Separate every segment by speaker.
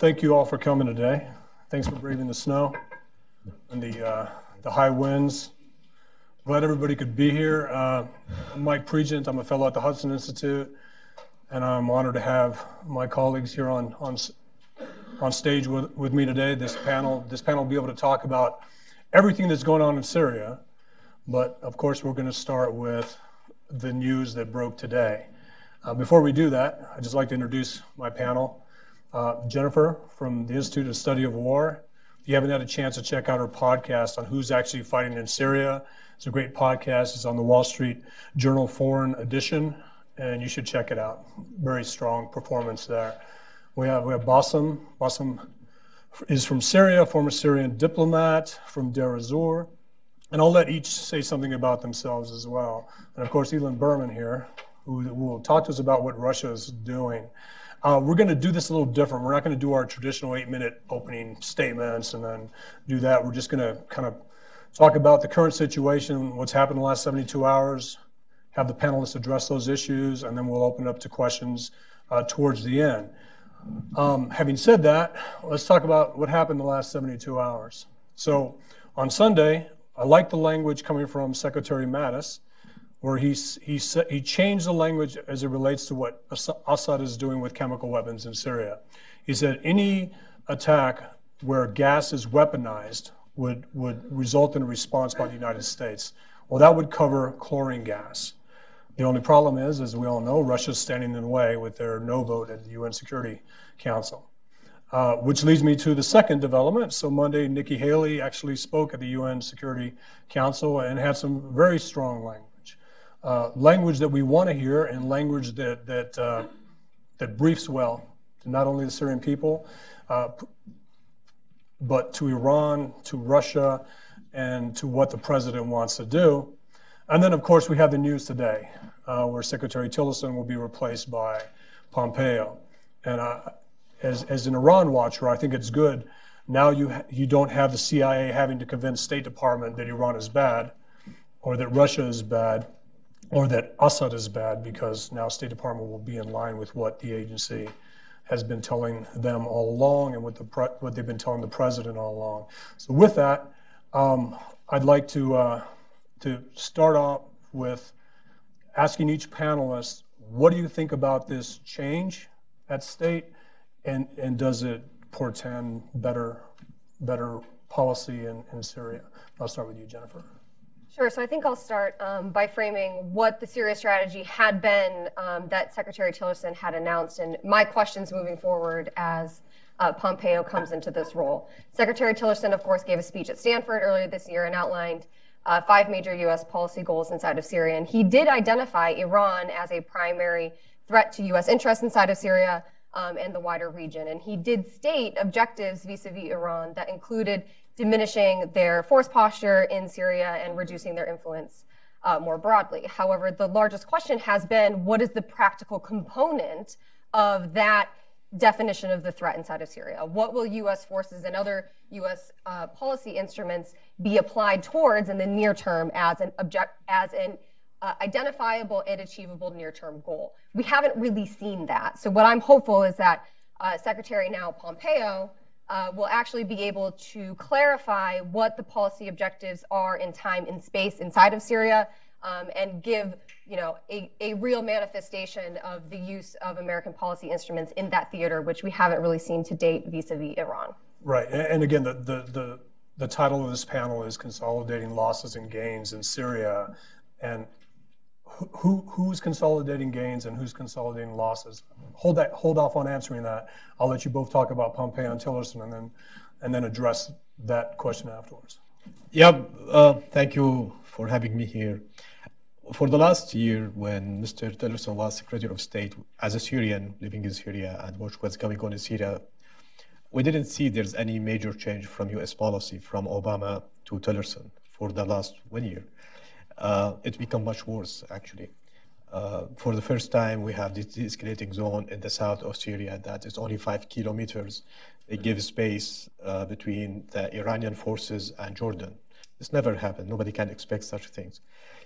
Speaker 1: thank you all for coming today. Thanks for braving the snow and the, uh, the high winds. Glad everybody could be here. Uh, I'm Mike Pregent. I'm a fellow at the Hudson Institute, and I'm honored to have my colleagues here on, on, on stage with, with me today. This panel, this panel will be able to talk about everything that's going on in Syria. But of course, we're going to start with the news that broke today. Uh, before we do that, I'd just like to introduce my panel. Uh, Jennifer from the Institute of Study of War. If you haven't had a chance to check out her podcast on who's actually fighting in Syria, it's a great podcast. It's on the Wall Street Journal Foreign Edition, and you should check it out. Very strong performance there. We have we have Bassem. Bassem is from Syria, former Syrian diplomat from Deir ez-Zor. And I'll let each say something about themselves as well. And of course, Ilan Berman here, who will talk to us about what Russia is doing. Uh, we're going to do this a little different. We're not going to do our traditional eight minute opening statements and then do that. We're just going to kind of talk about the current situation, what's happened in the last 72 hours, have the panelists address those issues, and then we'll open up to questions uh, towards the end. Um, having said that, let's talk about what happened the last 72 hours. So on Sunday, I like the language coming from Secretary Mattis where he, he, he changed the language as it relates to what Assad is doing with chemical weapons in Syria. He said any attack where gas is weaponized would, would result in a response by the United States. Well, that would cover chlorine gas. The only problem is, as we all know, Russia's standing in the way with their no vote at the UN Security Council. Uh, which leads me to the second development. So Monday, Nikki Haley actually spoke at the UN Security Council and had some very strong language uh, language that we want to hear and language that that uh, that briefs well to not only the Syrian people, uh, but to Iran, to Russia, and to what the president wants to do. And then, of course, we have the news today, uh, where Secretary Tillerson will be replaced by Pompeo. And uh, as as an Iran watcher, I think it's good. Now you ha- you don't have the CIA having to convince State Department that Iran is bad, or that Russia is bad or that Assad is bad because now State Department will be in line with what the agency has been telling them all along and what, the pre- what they've been telling the president all along. So with that, um, I'd like to, uh, to start off with asking each panelist, what do you think about this change at state and, and does it portend better, better policy in, in Syria? I'll start with you, Jennifer.
Speaker 2: Sure. So I think I'll start um, by framing what the Syria strategy had been um, that Secretary Tillerson had announced, and my questions moving forward as uh, Pompeo comes into this role. Secretary Tillerson, of course, gave a speech at Stanford earlier this year and outlined uh, five major U.S. policy goals inside of Syria. And he did identify Iran as a primary threat to U.S. interests inside of Syria um, and the wider region. And he did state objectives vis-a-vis Iran that included diminishing their force posture in Syria and reducing their influence uh, more broadly. However, the largest question has been what is the practical component of that definition of the threat inside of Syria? What will U.S. forces and other U.S. Uh, policy instruments be applied towards in the near term as an object as an uh, identifiable and achievable near-term goal? We haven't really seen that. So what I'm hopeful is that uh, Secretary now Pompeo uh, will actually be able to clarify what the policy objectives are in time and space inside of Syria um, and give you know a, a real manifestation of the use of American policy instruments in that theater, which we haven't really seen to date vis-a-vis Iran.
Speaker 1: Right, and again, the, the, the, the title of this panel is Consolidating Losses and Gains in Syria. And who, who's consolidating gains and who's consolidating losses? Hold that, hold off on answering that. I'll let you both talk about Pompeo and Tillerson, and then, and then address that question afterwards.
Speaker 3: Yeah, uh, thank you for having me here. For the last year, when Mr. Tillerson was Secretary of State, as a Syrian living in Syria and what was going on in Syria, we didn't see there's any major change from U.S. policy from Obama to Tillerson for the last one year uh, it become much worse actually. Uh, for the first time, we have this de-escalating zone in the south of Syria that is only five kilometers. It gives space uh, between the Iranian forces and Jordan. This never happened. Nobody can expect such things.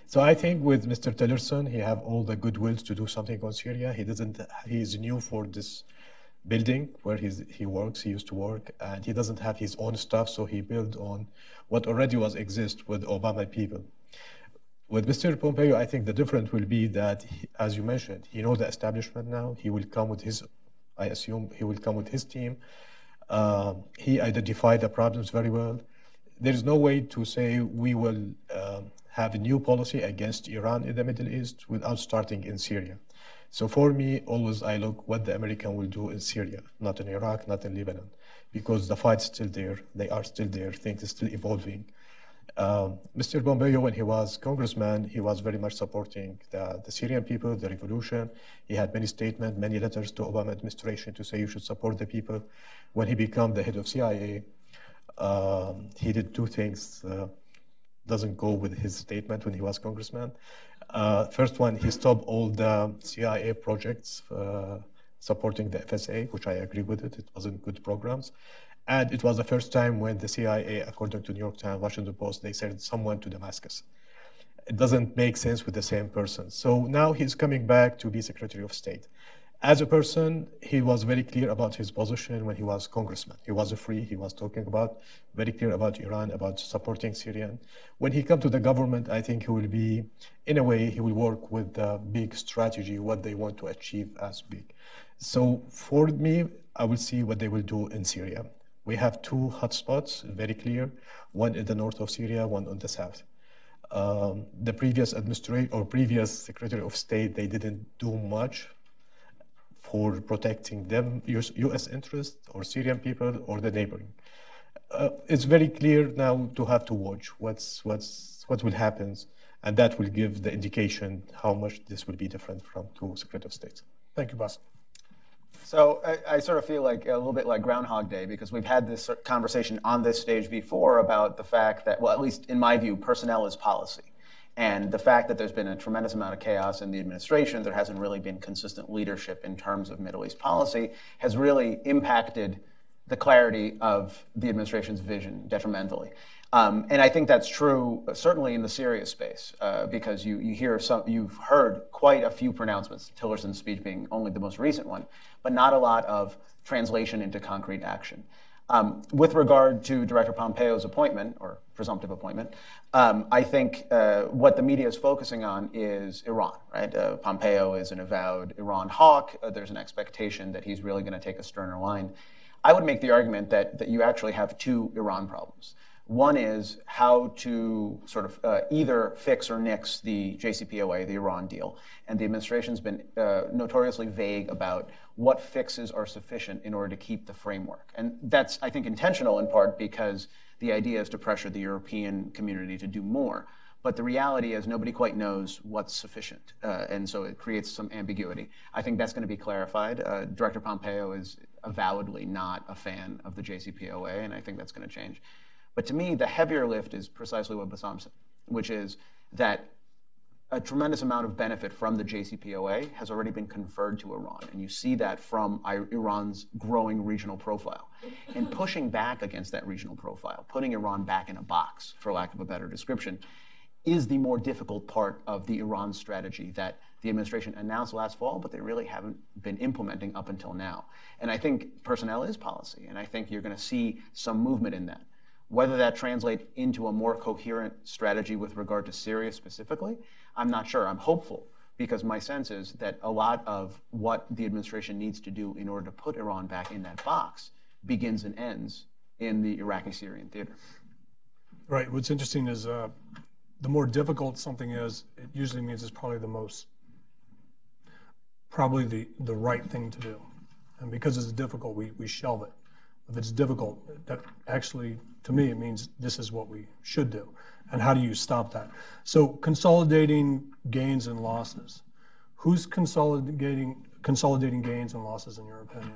Speaker 3: So I think with Mr. Tillerson, he have all the goodwill to do something on Syria. He doesn't. He is new for this building where he's, he works, he used to work, and he doesn't have his own stuff, so he built on what already was exist with Obama people. With Mr. Pompeo, I think the difference will be that, he, as you mentioned, he knows the establishment now. He will come with his, I assume, he will come with his team. Um, he identified the problems very well. There is no way to say we will um, have a new policy against Iran in the Middle East without starting in Syria. So for me, always I look what the American will do in Syria, not in Iraq, not in Lebanon, because the fight's still there. They are still there. Things are still evolving. Um, Mr. Pompeo, when he was congressman, he was very much supporting the, the, Syrian people, the revolution. He had many statements, many letters to Obama administration to say you should support the people. When he became the head of CIA, um, he did two things. Uh, doesn't go with his statement when he was congressman. Uh, first one, he stopped all the CIA projects uh, supporting the FSA, which I agree with it. It wasn't good programs. And it was the first time when the CIA, according to New York Times, Washington Post, they sent someone to Damascus. It doesn't make sense with the same person. So now he's coming back to be Secretary of State. As a person, he was very clear about his position when he was congressman. He was free. He was talking about very clear about Iran, about supporting Syrian. When he come to the government, I think he will be, in a way, he will work with the big strategy, what they want to achieve as big. So for me, I will see what they will do in Syria. We have two hotspots, very clear, one in the north of Syria, one on the south. Um, the previous administrator or previous Secretary of State, they didn't do much for protecting them, U.S. interests or Syrian people or the neighboring. Uh, it's very clear now to have to watch what's, what's, what will happen, and that will give the indication how much this will be different from two Secretary of States.
Speaker 1: Thank you, Boss.
Speaker 4: So I, I, sort of feel like a little bit like Groundhog Day because we've had this conversation on this stage before about the fact that, well, at least in my view, personnel is policy. And the fact that there's been a tremendous amount of chaos in the administration, there hasn't really been consistent leadership in terms of Middle East policy, has really impacted the clarity of the administration's vision detrimentally. Um, and I think that's true uh, certainly in the Syria space uh, because you, you hear some, you've heard quite a few pronouncements, Tillerson's speech being only the most recent one, but not a lot of translation into concrete action. Um, with regard to Director Pompeo's appointment, or presumptive appointment, um, I think uh, what the media is focusing on is Iran, right? Uh, Pompeo is an avowed Iran hawk. Uh, there's an expectation that he's really going to take a sterner line. I would make the argument that, that you actually have two Iran problems. One is how to sort of uh, either fix or nix the JCPOA, the Iran deal. And the administration's been uh, notoriously vague about what fixes are sufficient in order to keep the framework. And that's, I think, intentional in part because the idea is to pressure the European community to do more. But the reality is nobody quite knows what's sufficient. Uh, and so it creates some ambiguity. I think that's going to be clarified. Uh, Director Pompeo is avowedly not a fan of the JCPOA, and I think that's going to change. But to me, the heavier lift is precisely what Bassem said, which is that a tremendous amount of benefit from the JCPOA has already been conferred to Iran. And you see that from Iran's growing regional profile. And pushing back against that regional profile, putting Iran back in a box, for lack of a better description, is the more difficult part of the Iran strategy that the administration announced last fall, but they really haven't been implementing up until now. And I think personnel is policy, and I think you're going to see some movement in that. Whether that translates into a more coherent strategy with regard to Syria specifically, I'm not sure. I'm hopeful because my sense is that a lot of what the administration needs to do in order to put Iran back in that box begins and ends in the Iraqi Syrian theater.
Speaker 1: Right. What's interesting is uh, the more difficult something is, it usually means it's probably the most, probably the, the right thing to do. And because it's difficult, we, we shelve it. If it's difficult, that actually, to me, it means this is what we should do. And how do you stop that? So consolidating gains and losses. Who's consolidating consolidating gains and losses in your opinion?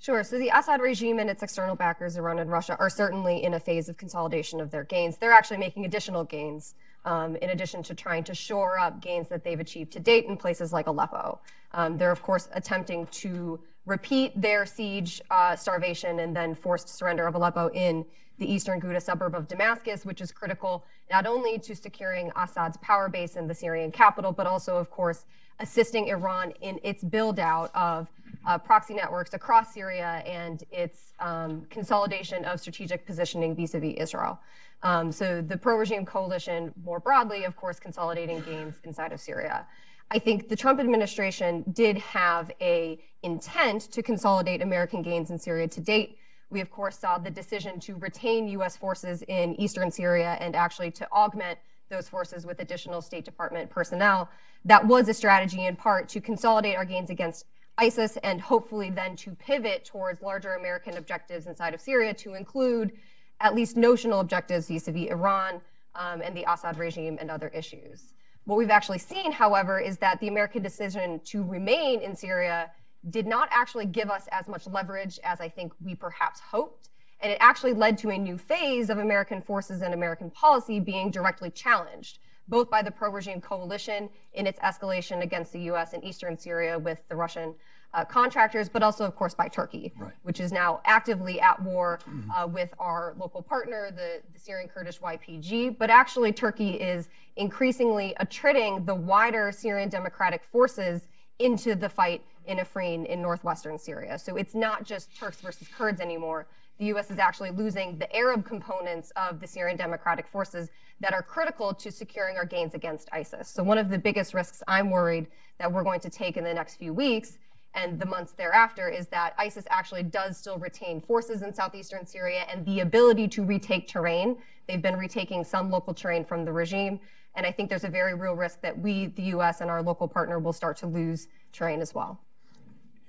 Speaker 2: Sure. So the Assad regime and its external backers, Iran and Russia, are certainly in a phase of consolidation of their gains. They're actually making additional gains um, in addition to trying to shore up gains that they've achieved to date in places like Aleppo. Um, they're, of course, attempting to repeat their siege, uh, starvation, and then forced surrender of Aleppo in the eastern Ghouta suburb of Damascus, which is critical not only to securing Assad's power base in the Syrian capital, but also, of course, assisting Iran in its build out of uh, proxy networks across Syria and its um, consolidation of strategic positioning vis-a-vis Israel. Um, so the pro-regime coalition, more broadly, of course, consolidating gains inside of Syria. I think the Trump administration did have a intent to consolidate American gains in Syria to date. We, of course, saw the decision to retain U.S. forces in eastern Syria and actually to augment those forces with additional State Department personnel. That was a strategy in part to consolidate our gains against ISIS and hopefully then to pivot towards larger American objectives inside of Syria to include at least notional objectives vis-a-vis Iran um, and the Assad regime and other issues. What we've actually seen, however, is that the American decision to remain in Syria did not actually give us as much leverage as I think we perhaps hoped. And it actually led to a new phase of American forces and American policy being directly challenged, both by the pro regime coalition in its escalation against the US in eastern Syria with the Russian uh, contractors, but also, of course, by Turkey, right. which is now actively at war uh, with our local partner, the, the, Syrian Kurdish YPG. But actually, Turkey is increasingly attriting the wider Syrian democratic forces into the fight in Afrin in northwestern Syria. So it's not just Turks versus Kurds anymore. The U.S. is actually losing the Arab components of the Syrian democratic forces that are critical to securing our gains against ISIS. So one of the biggest risks I'm worried that we're going to take in the next few weeks and the months thereafter is that ISIS actually does still retain forces in southeastern Syria and the ability to retake terrain. They've been retaking some local terrain from the regime. And I think there's a very real risk that we, the US, and our local partner will start to lose terrain as well.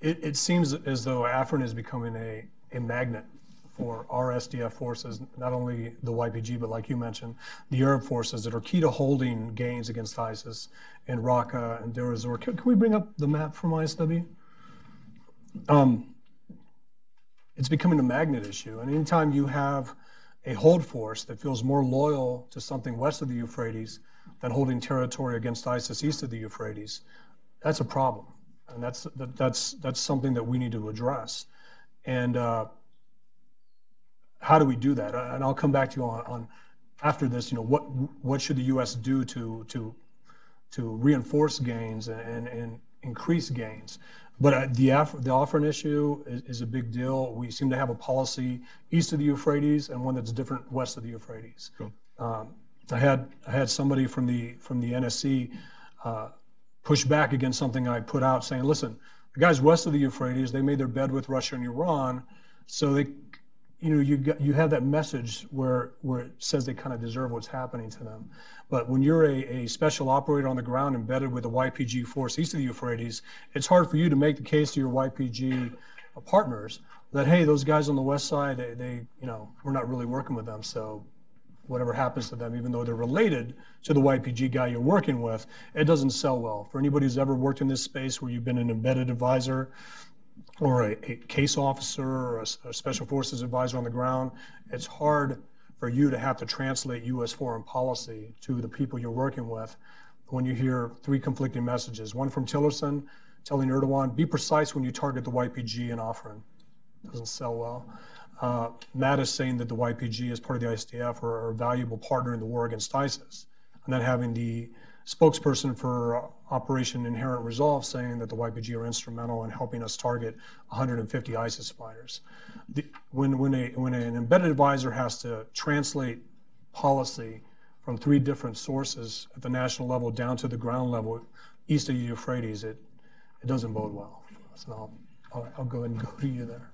Speaker 1: It, it seems as though Afrin is becoming a, a magnet for our SDF forces, not only the YPG, but like you mentioned, the Arab forces that are key to holding gains against ISIS in Raqqa and Deir ez-Zor. Can, can we bring up the map from ISW? Um, it's becoming a magnet issue. And anytime you have a hold force that feels more loyal to something west of the Euphrates than holding territory against ISIS east of the Euphrates, that's a problem. And that's, that, that's, that's something that we need to address. And uh, how do we do that? And I'll come back to you on, on after this, you know, what, what should the U.S. do to, to, to reinforce gains and, and increase gains? But uh, the, Af- the Afrin issue is, is, a big deal. We seem to have a policy east of the Euphrates and one that's different west of the Euphrates. Cool. Um, I had I had somebody from the from the NSC uh, push back against something I put out, saying, "Listen, the guys west of the Euphrates they made their bed with Russia and Iran, so they you know, you got, you have that message where where it says they kind of deserve what's happening to them. But when you're a, a special operator on the ground embedded with a YPG force east of the Euphrates, it's hard for you to make the case to your YPG partners that hey, those guys on the west side, they, they you know, we're not really working with them, so whatever happens to them, even though they're related to the YPG guy you're working with, it doesn't sell well. For anybody who's ever worked in this space where you've been an embedded advisor, or a, a case officer or a, a, special forces advisor on the ground, it's hard for you to have to translate U.S. foreign policy to the people you're working with when you hear three conflicting messages. One from Tillerson telling Erdogan, be precise when you target the YPG in Afrin. Doesn't sell well. Uh, Mattis saying that the YPG, as part of the ISDF, are a valuable partner in the war against ISIS. And then having the spokesperson for Operation Inherent Resolve saying that the YPG are instrumental in helping us target 150 ISIS fighters. The, when, when, a, when an embedded advisor has to translate policy from three different sources at the national level down to the ground level east of the Euphrates, it, it doesn't bode well. So I'll, I'll, I'll go and go to you there.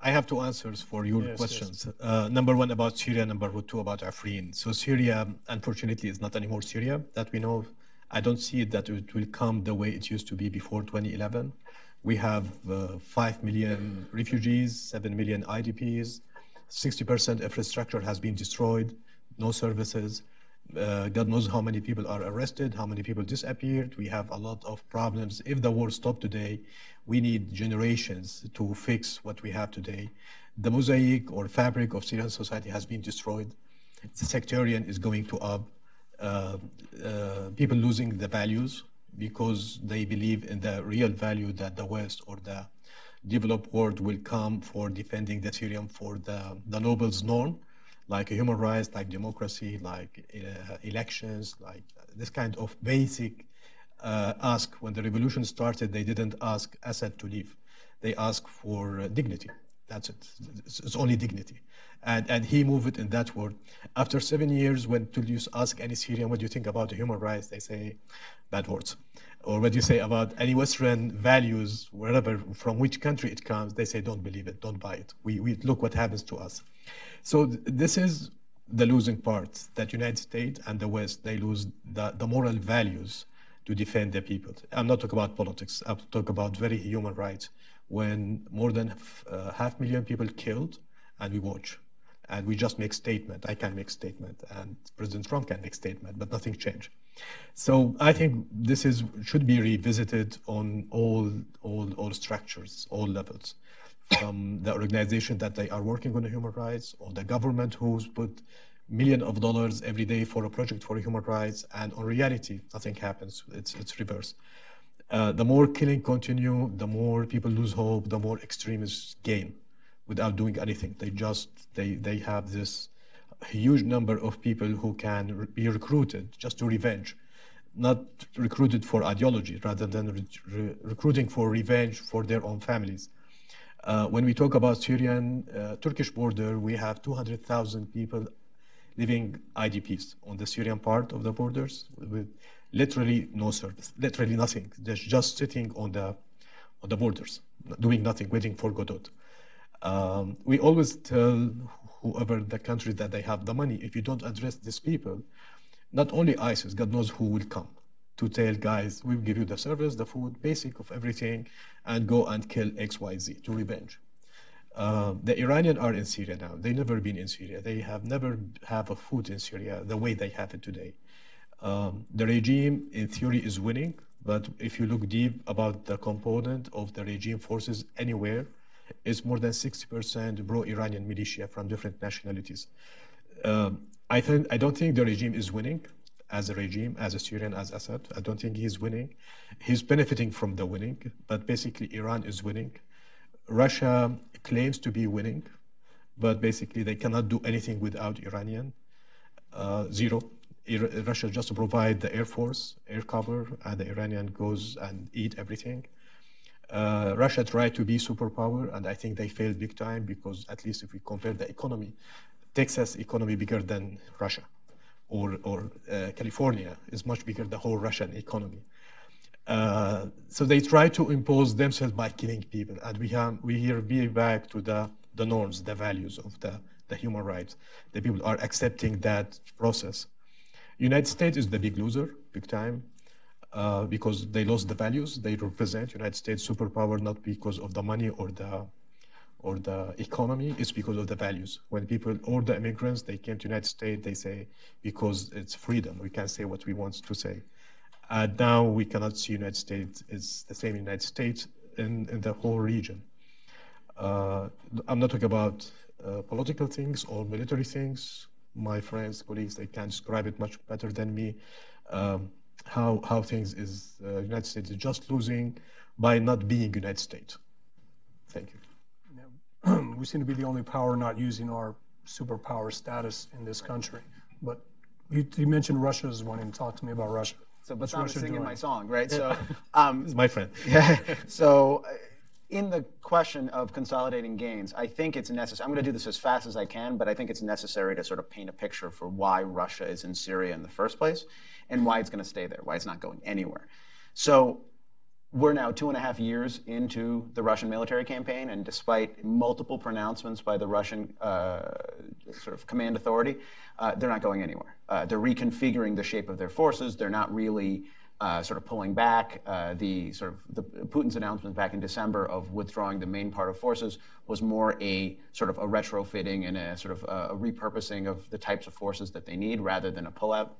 Speaker 3: I have two answers for your yes, questions. Yes. Uh, number one about Syria, number two about Afrin. So Syria, unfortunately, is not anymore Syria that we know. I don't see that it will come the way it used to be before 2011. We have uh, 5 million refugees, 7 million IDPs, 60% infrastructure has been destroyed, no services. Uh, God knows how many people are arrested, how many people disappeared. We have a lot of problems. If the war stopped today, we need generations to fix what we have today. The mosaic or fabric of Syrian society has been destroyed. The sectarian is going to up. Uh, uh, people losing the values because they believe in the real value that the West or the developed world will come for defending the Syrian for the, the Nobel's norm like human rights, like democracy, like uh, elections, like this kind of basic uh, ask, when the revolution started, they didn't ask Assad to leave. They asked for uh, dignity. That's it. It's, it's, only dignity. And, and he moved it in that word. After seven years, when Toulouse ask any Syrian, what do you think about the human rights? They say bad words. Or what do you say about any Western values, wherever, from which country it comes, they say, don't believe it, don't buy it. We, we look what happens to us. So th- this is the losing part, that United States and the West, they lose the, the moral values to defend their people. I'm not talking about politics. I'm talking about very human rights. When more than uh, half million people killed, and we watch, and we just make statement. I can make statement, and President Trump can make statement, but nothing changed. So I think this is should be revisited on all all all structures, all levels, from the organization that they are working on the human rights, or the government who's put million of dollars every day for a project for human rights, and on reality, nothing happens. It's it's reverse. Uh, the more killing continue, the more people lose hope, the more extremists gain without doing anything. They just they they have this huge number of people who can re- be recruited just to revenge, not recruited for ideology, rather than re- re- recruiting for revenge for their own families. Uh, when we talk about Syrian uh, Turkish border, we have 200,000 people living IDPs on the Syrian part of the borders with literally no service, literally nothing. They're just sitting on the on the borders, doing nothing, waiting for Godot. Um, we always tell whoever the country that they have the money, if you don't address these people, not only ISIS, God knows who will come to tell guys, we'll give you the service, the food, basic of everything, and go and kill X, Y, Z to revenge. Uh, the Iranian are in Syria now. They never been in Syria. They have never have a food in Syria the way they have it today. Um, the regime, in theory, is winning, but if you look deep about the component of the regime forces anywhere, it's more than 60% pro-Iranian militia from different nationalities. Um, I think I don't think the regime is winning as a regime, as a Syrian, as Assad. I don't think he's winning. He's benefiting from the winning, but basically Iran is winning. Russia claims to be winning, but basically they cannot do anything without Iranian. Uh, zero. Russia just provide the air force, air cover, and the Iranian goes and eat everything. Uh, Russia tried to be superpower, and I think they failed big time because at least if we compare the economy, Texas economy bigger than Russia, or or uh, California is much bigger than the whole Russian economy. Uh, so they try to impose themselves by killing people, and we have we here be back to the the norms, the values of the the human rights. The people are accepting that process. United States is the big loser, big time, uh, because they lost the values. They represent United States superpower not because of the money or the or the economy, it's because of the values. When people or the immigrants they came to United States, they say because it's freedom, we can say what we want to say. Uh, now we cannot see United States is the same United States in, in the whole region. Uh, I'm not talking about uh, political things or military things. My friends, colleagues, they can describe it much better than me. Um, how how things is uh, United States is just losing by not being United States. Thank you.
Speaker 1: we seem to be the only power not using our superpower status in this country. But you, you mentioned Russia is winning. Talk to me about Russia.
Speaker 4: So,
Speaker 1: What's
Speaker 4: but I'm
Speaker 1: Russia
Speaker 4: singing
Speaker 1: doing?
Speaker 4: my song, right? So, um,
Speaker 3: This is my friend.
Speaker 4: Yeah. So, uh, in the question of consolidating gains, I think it's necessary. I'm going to do this as fast as I can, but I think it's necessary to sort of paint a picture for why Russia is in Syria in the first place and why it's going to stay there, why it's not going anywhere. So, we're now two and a half years into the Russian military campaign, and despite multiple pronouncements by the Russian uh, sort of command authority, uh, they're not going anywhere. Uh, they're reconfiguring the shape of their forces. They're not really uh, sort of pulling back. Uh, the sort of the, Putin's announcement back in December of withdrawing the main part of forces was more a sort of a retrofitting and a sort of a, a repurposing of the types of forces that they need rather than a pullout.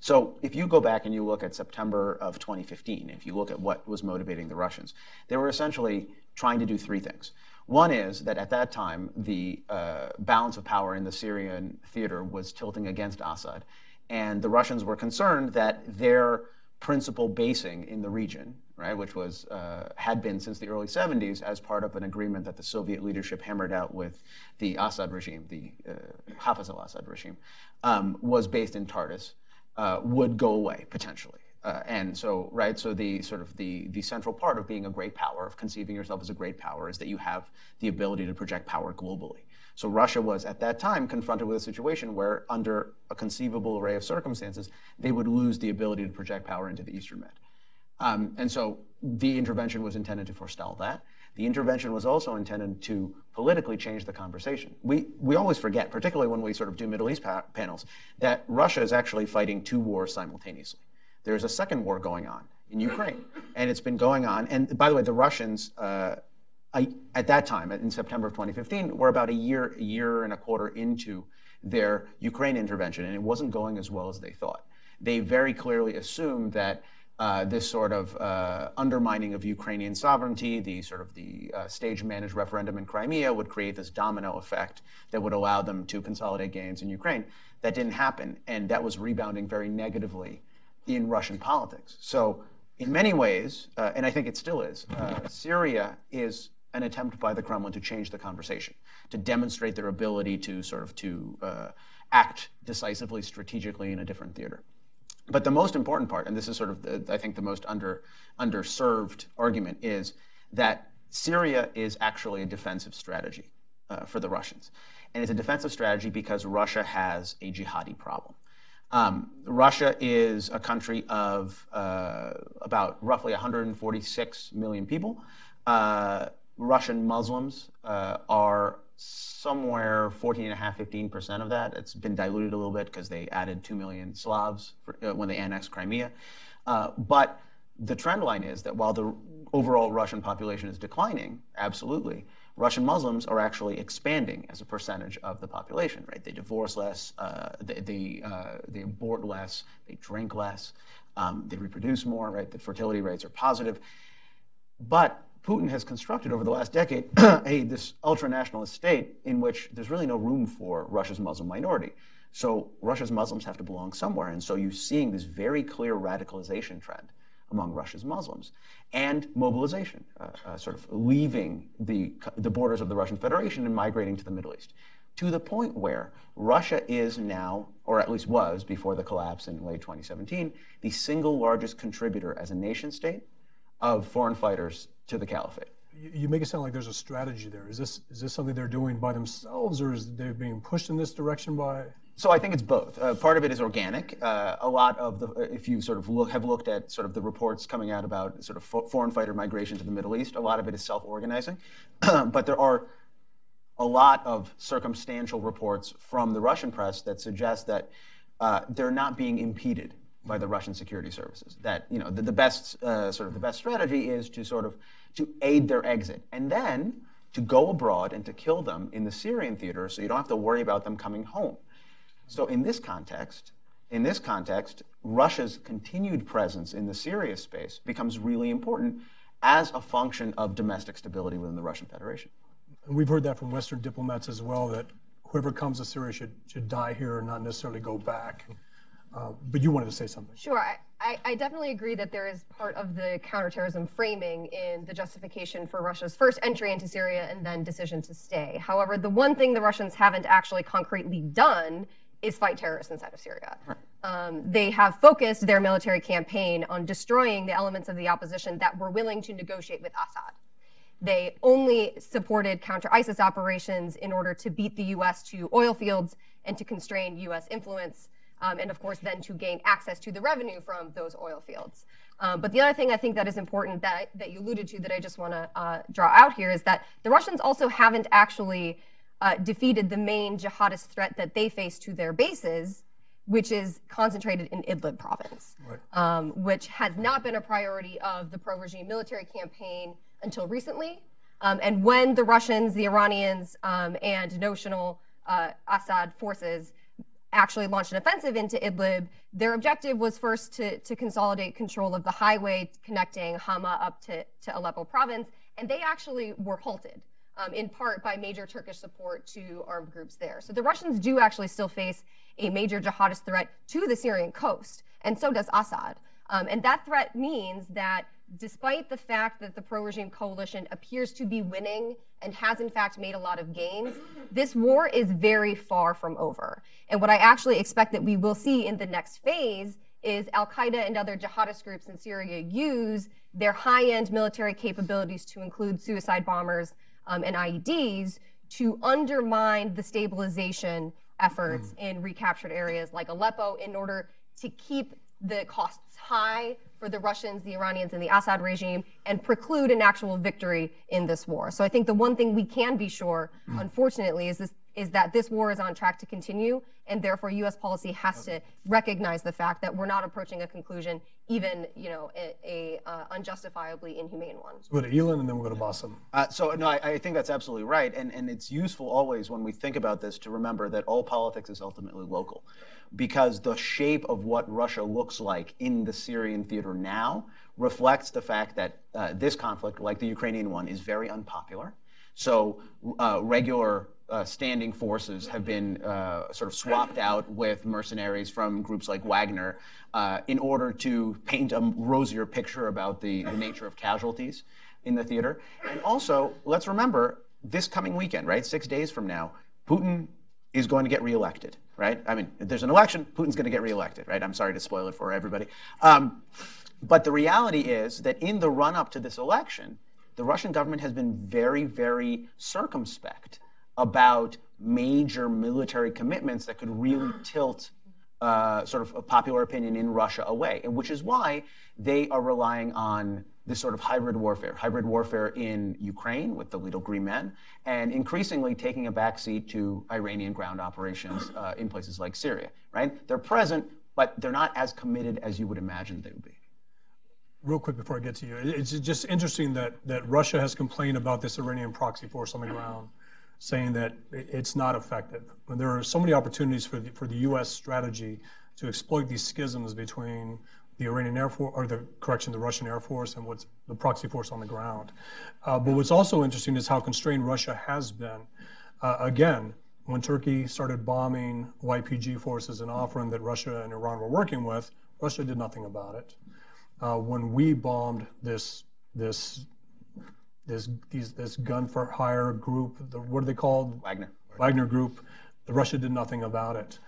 Speaker 4: So if you go back and you look at September of 2015, if you look at what was motivating the Russians, they were essentially trying to do three things. One is that at that time, the uh, balance of power in the Syrian theater was tilting against Assad. And the Russians were concerned that their principal basing in the region, right, which was uh, had been since the early 70s as part of an agreement that the Soviet leadership hammered out with the Assad regime, the uh, Hafez al-Assad regime, um, was based in Tartus uh, would go away potentially. Uh, and so, right, so the sort of the, the central part of being a great power, of conceiving yourself as a great power, is that you have the ability to project power globally. So Russia was at that time confronted with a situation where, under a conceivable array of circumstances, they would lose the ability to project power into the Eastern Med. Um, and so the intervention was intended to forestall that. The intervention was also intended to politically change the conversation. We, we always forget, particularly when we sort of do Middle East pa- panels, that Russia is actually fighting two wars simultaneously. There's a second war going on in Ukraine, and it's been going on. And by the way, the Russians, uh, At that time, in September of 2015, were about a year, a year and a quarter into their Ukraine intervention, and it wasn't going as well as they thought. They very clearly assumed that uh, this sort of uh, undermining of Ukrainian sovereignty, the sort of the uh, stage-managed referendum in Crimea would create this domino effect that would allow them to consolidate gains in Ukraine. That didn't happen, and that was rebounding very negatively in Russian politics. So, in many ways, uh, and I think it still is, uh, Syria is an attempt by the Kremlin to change the conversation, to demonstrate their ability to sort of to act decisively, strategically in a different theater. But the most important part, and this is sort of, the, I think, the most under, underserved argument, is that Syria is actually a defensive strategy uh, for the Russians. And it's a defensive strategy because Russia has a jihadi problem. Um, Russia is a country of uh, about roughly 146 million people. Uh, Russian Muslims uh, are somewhere 14.5%, 15% of that. It's been diluted a little bit because they added 2 million Slavs for, uh, when they annexed Crimea. Uh, but the trend line is that while the overall Russian population is declining, absolutely, Russian Muslims are actually expanding as a percentage of the population, right? They divorce less, uh, they, they, uh, they, abort less, they drink less, um, they reproduce more, right? The fertility rates are positive. But Putin has constructed over the last decade a this ultra-nationalist state in which there's really no room for Russia's Muslim minority. So Russia's Muslims have to belong somewhere, and so you're seeing this very clear radicalization trend among Russia's Muslims and mobilization, uh, uh, sort of leaving the the borders of the Russian Federation and migrating to the Middle East, to the point where Russia is now, or at least was before the collapse in late 2017, the single largest contributor as a nation state of foreign fighters to the caliphate.
Speaker 1: You make it sound like there's a strategy there. Is this is this something they're doing by themselves, or is they being pushed in this direction by?
Speaker 4: So I think it's both. Uh, part of it is organic. Uh, a lot of the, if you sort of look, have looked at sort of the reports coming out about sort of foreign fighter migration to the Middle East, a lot of it is self-organizing. but there are a lot of circumstantial reports from the Russian press that suggest that uh, they're not being impeded by the Russian security services. That you know the, the best uh, sort of the best strategy is to sort of to aid their exit, and then to go abroad and to kill them in the Syrian theater, so you don't have to worry about them coming home. So in this context, in this context, Russia's continued presence in the Syria space becomes really important as a function of domestic stability within the Russian Federation.
Speaker 1: And we've heard that from Western diplomats as well that whoever comes to Syria should, should die here and not necessarily go back. Uh, but you wanted to say something.
Speaker 2: Sure. I, I, definitely agree that there is part of the counterterrorism framing in the justification for Russia's first entry into Syria and then decision to stay. However, the one thing the Russians haven't actually concretely done is fight terrorists inside of Syria. Um, they have focused their military campaign on destroying the elements of the opposition that were willing to negotiate with Assad. They only supported counter ISIS operations in order to beat the U.S. to oil fields and to constrain U.S. influence um, and of course then to gain access to the revenue from those oil fields. Um, but the other thing I think that is important that, that you alluded to that I just want to uh, draw out here is that the Russians also haven't actually uh, defeated the main jihadist threat that they face to their bases, which is concentrated in Idlib province, right. um, which has not been a priority of the pro-regime military campaign until recently. Um, and when the Russians, the Iranians, um, and notional uh, Assad forces actually launched an offensive into Idlib, their objective was first to, to consolidate control of the highway connecting Hama up to, to Aleppo province, and they actually were halted. Um, in part by major Turkish support to armed groups there. So the Russians do actually still face a major jihadist threat to the Syrian coast, and so does Assad. Um, and that threat means that despite the fact that the pro regime coalition appears to be winning and has, in fact, made a lot of gains, this war is very far from over. And what I actually expect that we will see in the next phase is Al Qaeda and other jihadist groups in Syria use their high end military capabilities to include suicide bombers um, and IEDs to undermine the stabilization efforts mm. in recaptured areas like Aleppo in order to keep the costs high for the Russians, the Iranians, and the Assad regime and preclude an actual victory in this war. So I think the one thing we can be sure, mm. unfortunately, is this is that this war is on track to continue, and therefore U.S. policy has to recognize the fact that we're not approaching a conclusion, even you know a, a uh, unjustifiably inhumane one.
Speaker 1: So go to Ilan, and then we'll go to Bassem.
Speaker 4: Uh, so no, I, I, think that's absolutely right, and and it's useful always when we think about this to remember that all politics is ultimately local, because the shape of what Russia looks like in the Syrian theater now reflects the fact that uh, this conflict, like the Ukrainian one, is very unpopular. So uh, regular uh, standing forces have been uh, sort of swapped out with mercenaries from groups like Wagner uh, in order to paint a rosier picture about the, the nature of casualties in the theater. And also, let's remember this coming weekend, right? Six days from now, Putin is going to get reelected, right? I mean, if there's an election, Putin's going to get reelected, right? I'm sorry to spoil it for everybody. Um, but the reality is that in the run up to this election, the Russian government has been very, very circumspect about major military commitments that could really tilt uh, sort of popular opinion in Russia away, and which is why they are relying on this sort of hybrid warfare, hybrid warfare in Ukraine with the Little Green Men, and increasingly taking a backseat to Iranian ground operations uh, in places like Syria. Right? They're present, but they're not as committed as you would imagine they would be.
Speaker 1: Real quick before I get to you, it's just interesting that that Russia has complained about this Iranian proxy force on the ground saying that it's not effective. There are so many opportunities for the, for the U.S. strategy to exploit these schisms between the Iranian Air Force, or the correction, the Russian Air Force, and what's the proxy force on the ground. Uh, but what's also interesting is how constrained Russia has been. Uh, again, when Turkey started bombing YPG forces in Afrin that Russia and Iran were working with, Russia did nothing about it. Uh, when we bombed this this this these this gun for hire group. The, what are they called?
Speaker 4: Wagner.
Speaker 1: Wagner Group. The Russia did nothing about it.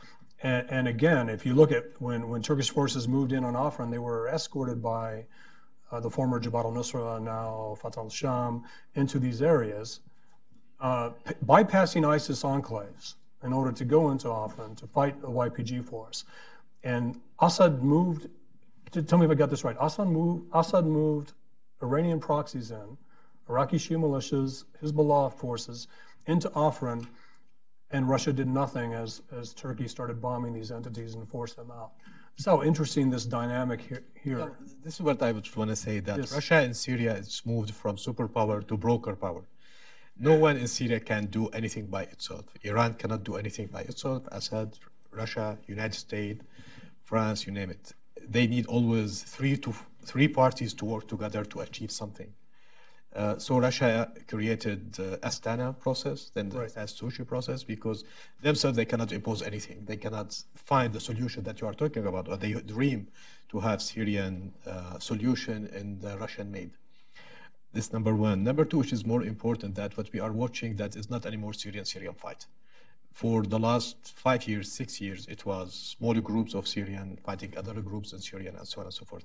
Speaker 1: And, and again, if you look at when when Turkish forces moved in on Afrin, they were escorted by uh, the former Jabhat al-Nusra, now Fatah al-Sham, into these areas, uh, p- bypassing ISIS enclaves in order to go into Afrin to fight the YPG force. And Assad moved. Tell me if I got this right. Assad moved. Assad moved Iranian proxies in Iraqi Shia militias, Hezbollah forces into Afrin, and Russia did nothing as, as Turkey started bombing these entities and forced them out. This is how interesting this dynamic here. here.
Speaker 3: this is what I would want to say that yes. Russia and Syria has moved from superpower to broker power. No one in Syria can do anything by itself. Iran cannot do anything by itself. Assad, Russia, United States, France, you name it. They need always three to three parties to work together to achieve something. Uh, so Russia created the Astana process, then the right. Sochi process, because themselves they cannot impose anything. They cannot find the solution that you are talking about, or they dream to have Syrian uh, solution in the Russian made. This number one. Number two, which is more important, that what we are watching that is not anymore Syrian Syrian fight. For the last five years, six years, it was smaller groups of Syrian fighting other groups in Syria and so on and so forth.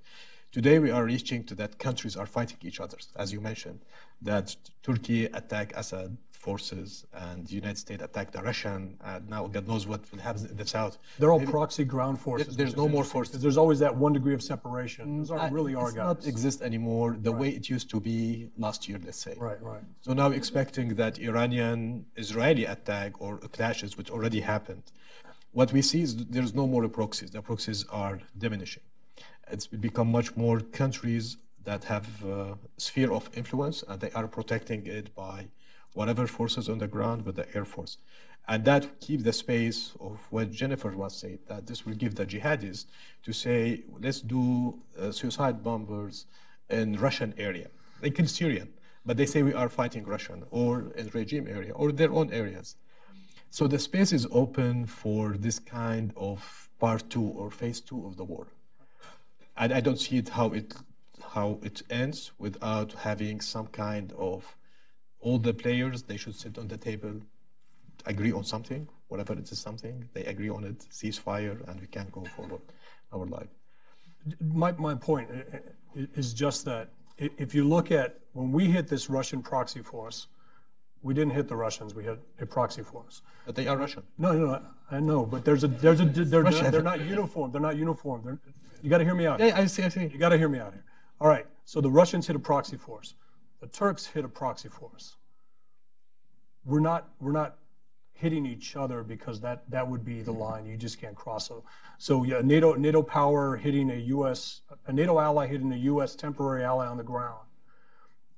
Speaker 3: Today we are reaching to that countries are fighting each other, as you mentioned, that Turkey attack Assad forces and the United States attack the Russian, and now God knows what will happen in the south.
Speaker 1: They're all Maybe proxy ground forces.
Speaker 3: There's no more forces.
Speaker 1: There's always that one degree of separation. Those aren't really
Speaker 3: our
Speaker 1: guys.
Speaker 3: not exist anymore the right. way it used to be last year, let's say.
Speaker 1: Right, right.
Speaker 3: So now expecting that Iranian-Israeli attack or clashes, which already happened, what we see is there's no more proxies. The proxies are diminishing it's become much more countries that have a sphere of influence and they are protecting it by whatever forces on the ground with the air force. And that keep the space of what Jennifer was saying, that this will give the jihadis to say, let's do uh, suicide bombers in Russian area. They kill Syrian, but they say we are fighting Russian or in regime area or their own areas. So the space is open for this kind of part two or phase two of the war. And I don't see it how it how it ends without having some kind of all the players they should sit on the table, agree on something, whatever it is something, they agree on it, ceasefire, and we can go forward our life.
Speaker 1: my, my point i- i- is just that if you look at, when we hit this Russian proxy force, we didn't hit the Russians, we hit a proxy force.
Speaker 3: But they are Russian.
Speaker 1: No, no, no, I know, but there's a, there's a, they're,
Speaker 3: Russia.
Speaker 1: they're not uniform, they're not uniform. They're, you got to hear me out.
Speaker 3: Yeah, I see, I see.
Speaker 1: You got to hear me out here. All right, so the Russians hit a proxy force. The Turks hit a proxy force. We're not, we're not hitting each other because that, that would be the line. You just can't cross. So, so yeah, NATO, NATO power hitting a U.S., a NATO ally hitting a U.S. temporary ally on the ground.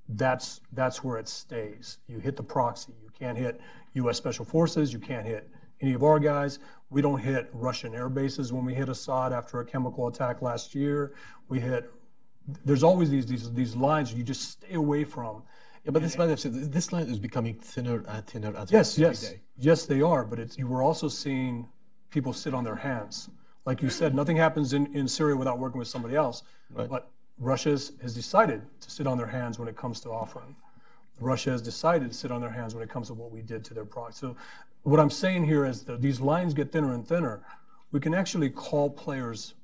Speaker 1: That's, that's where it stays. You hit the proxy. You can't hit U.S. Special Forces. You can't hit any of our guys. We don't hit Russian air bases when we hit Assad after a chemical attack last year. We hit, there's always these, these, these lines you just stay away from.
Speaker 3: Yeah, but this man said this line is becoming thinner and thinner thinner
Speaker 1: Yes,
Speaker 3: every
Speaker 1: yes,
Speaker 3: day.
Speaker 1: yes, they are. But it's, you were also seeing people sit on their hands. Like you said, nothing happens in, in Syria without working with somebody else.
Speaker 3: Right.
Speaker 1: But Russia has has decided to sit on their hands when it comes to offering. Russia has decided to sit on their hands when it comes to what we did to their product. So, what I'm saying here is that these lines get thinner and thinner. We can actually call players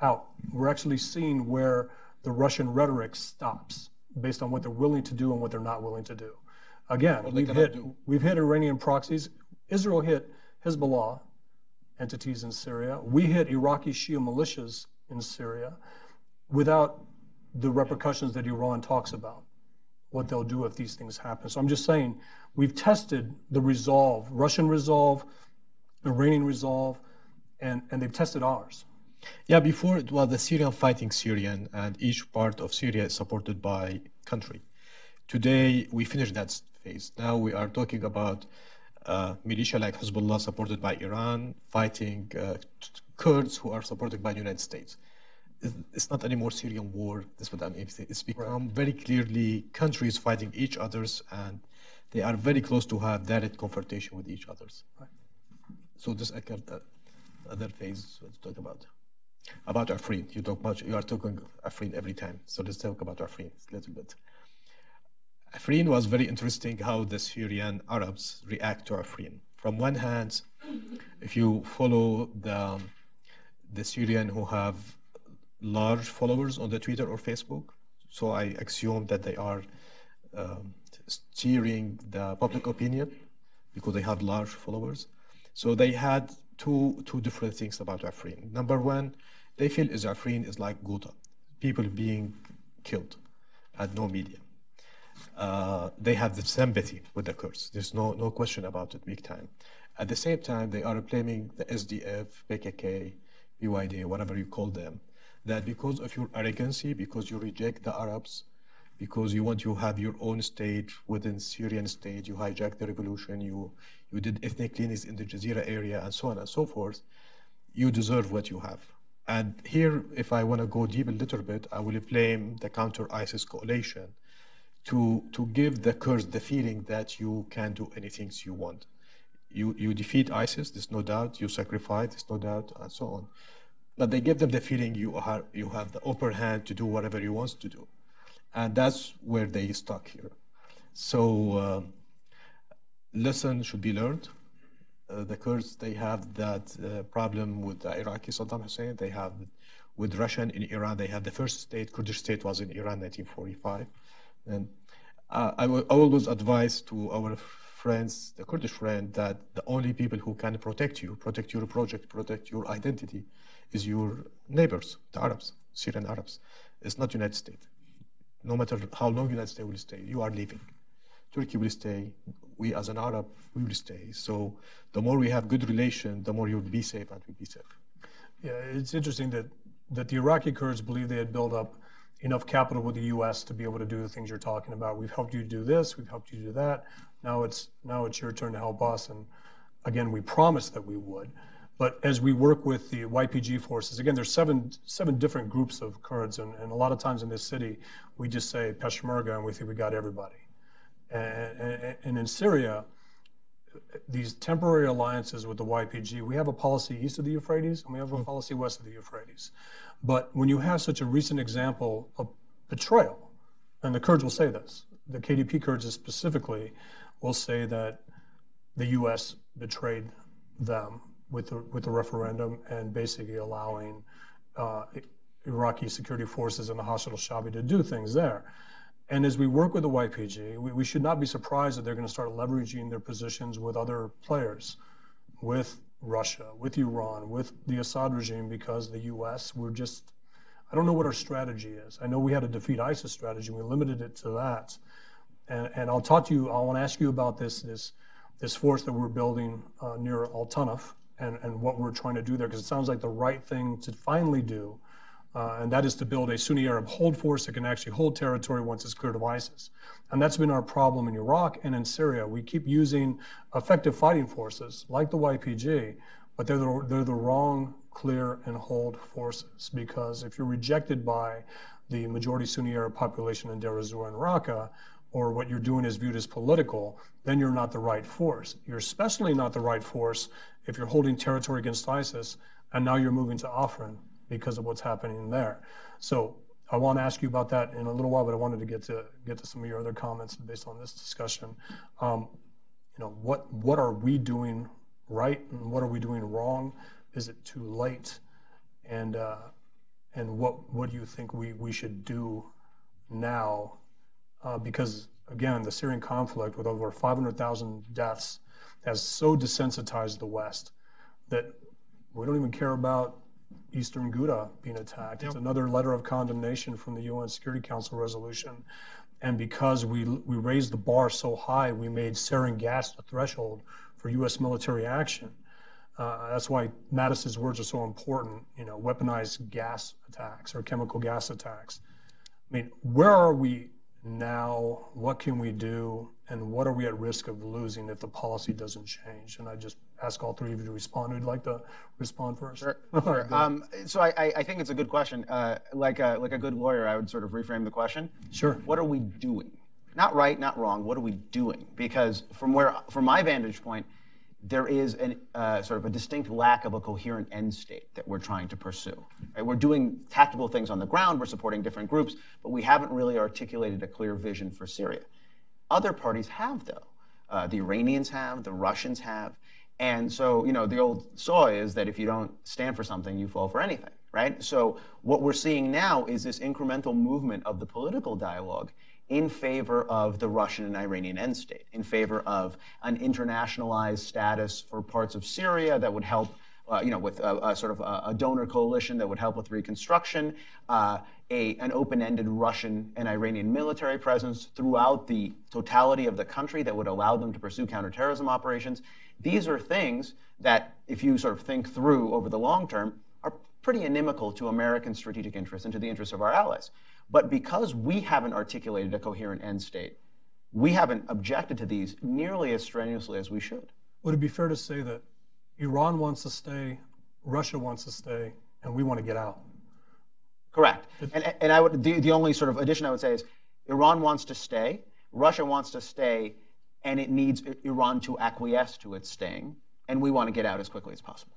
Speaker 1: out. We're actually seeing where the Russian rhetoric stops based on what they're willing to do and what they're not willing to do. Again, we've hit
Speaker 3: do.
Speaker 1: we've hit Iranian proxies. Israel hit Hezbollah entities in Syria. We hit Iraqi Shia militias in Syria without the repercussions that Iran talks about, what they'll do if these things happen. So I'm just saying, we've tested the resolve, Russian resolve, Iranian resolve, and, and they've tested ours.
Speaker 3: Yeah, before it was the Syrian fighting Syrian, and each part of Syria is supported by country. Today, we finished that phase. Now we are talking about uh, militia like Hezbollah supported by Iran fighting uh, Kurds who are supported by the United States. It's- not anymore Syrian war. That's what I mean. It's- become very clearly countries fighting each others, and they are very close to have direct confrontation with each others. So this uh, other phase to talk about. About Afrin, you talk much. You are talking Afrin every time. So let's talk about Afrin a little bit. Afrin was very interesting how the Syrian Arabs react to Afrin. From one hand, if you follow the the Syrian who have large followers on the Twitter or Facebook, so I assume that they are um, steering the public opinion because they have large followers. So they had two two different things about Afrin. Number one, they feel is Afrin is like Ghouta, people being killed, and no media. Uh, they have the sympathy with the Kurds. There's no no question about it, big time. At the same time, they are blaming the SDF, PKK, BYD, whatever you call them, that because of your arrogancy, because you reject the Arabs, because you want to have your own state within Syrian state, you hijacked the revolution, you you did ethnic cleanings in the Jazeera area, and so on and so forth. You deserve what you have. And here, if I want to go deep a little bit, I will blame the counter ISIS coalition to to give the Kurds the feeling that you can do anything you want. You you defeat ISIS, there's no doubt. You sacrifice, there's no doubt, and so on. But they give them the feeling you are you have the upper hand to do whatever you want to do, and that's where they stuck here. So um, lesson should be learned. Uh, the Kurds they have that uh, problem with the Iraqi Saddam Hussein. They have with Russian in Iran. They have the first state Kurdish state was in Iran 1945, and uh, I will always advise to our friends, the Kurdish friend, that the only people who can protect you, protect your project, protect your identity, is your neighbors, the Arabs, Syrian Arabs. It's not United States. No matter how long United States will stay, you are leaving. Turkey will stay. We as an Arab, we will stay. So the more we have good relation, the more you'll be safe and we'll be safe.
Speaker 1: Yeah, it's interesting that, that the Iraqi Kurds believe they had built up enough capital with the U.S. to be able to do the things you're talking about. We've helped you do this, we've helped you do that. Now it's now it's your turn to help us. And again, we promised that we would. But as we work with the YPG forces, again, there's seven seven different groups of Kurds, and, and a lot of times in this city, we just say Peshmerga, and we think we got everybody. And, and, and in Syria, these temporary alliances with the YPG, we have a policy east of the Euphrates and we have a hmm. policy west of the Euphrates. But when you have such a recent example of betrayal, and the Kurds will say this, the KDP Kurds specifically will say that the U.S. betrayed them with the, with the referendum and basically allowing uh, Iraqi security forces and the Hashd al-Shaabi to do things there. And as we work with the YPG, we, we should not be surprised that they're going to start leveraging their positions with other players, with Russia, with Iran, with the Assad regime, because the U.S., we're just, I don't know what our strategy is. I know we had a defeat ISIS strategy, we limited it to that. And, and I'll talk to you, I want to ask you about this, this, this force that we're building uh, near Al Tanf and, and what we're trying to do there, because it sounds like the right thing to finally do uh, and that is to build a Sunni Arab hold force that can actually hold territory once it's cleared of ISIS. And that's been our problem in Iraq and in Syria. We keep using effective fighting forces like the YPG, but they're the, they're the wrong clear and hold forces because if you're rejected by the majority Sunni Arab population in Deir ez-Zor and Raqqa, or what you're doing is viewed as political, then you're not the right force. You're especially not the right force if you're holding territory against ISIS and now you're moving to Afrin because of what's happening there. So I want to ask you about that in a little while, but I wanted to get to get to some of your other comments based on this discussion. Um, you know, what what are we doing right and what are we doing wrong? Is it too late? And uh, and what what do you think we we should do now? Uh, because again, the Syrian conflict with over 500,000 deaths has so desensitized the West that we don't even care about Eastern Ghouta being attacked. Yep. It's another letter of condemnation from the UN Security Council resolution. And because we, we raised the bar so high, we made sarin gas the threshold for U.S. military action. Uh, that's why Mattis's words are so important, you know, weaponized gas attacks or chemical gas attacks. I mean, where are we now? What can we do? And what are we at risk of losing if the policy doesn't change? And I just ask all three of you to respond. Who'd like to respond first?
Speaker 4: Sure. sure. um, so I, I, think it's a good question. Uh, like, a, like a good lawyer, I would sort of reframe the question.
Speaker 1: Sure.
Speaker 4: What are we doing? Not right, not wrong. What are we doing? Because from where, from my vantage point, there is a uh, sort of a distinct lack of a coherent end state that we're trying to pursue. Right? We're doing tactical things on the ground, we're supporting different groups, but we haven't really articulated a clear vision for Syria. Other parties have, though. Uh, the Iranians have, the Russians have. And so, you know, the old saw is that if you don't stand for something, you fall for anything, right? So, what we're seeing now is this incremental movement of the political dialogue in favor of the Russian and Iranian end state, in favor of an internationalized status for parts of Syria that would help uh, you know, with a, a sort of a, a, donor coalition that would help with reconstruction, uh, a, an open-ended Russian and Iranian military presence throughout the totality of the country that would allow them to pursue counterterrorism operations. These are things that, if you sort of think through over the long term, are pretty inimical to American strategic interests and to the interests of our allies. But because we haven't articulated a coherent end state, we haven't objected to these nearly as strenuously as we should.
Speaker 1: Would it be fair to say that Iran wants to stay, Russia wants to stay, and we want to get out?
Speaker 4: And, and I would, the, the only sort of addition I would say is Iran wants to stay, Russia wants to stay, and it needs Iran to acquiesce to its staying, and we want to get out as quickly as possible.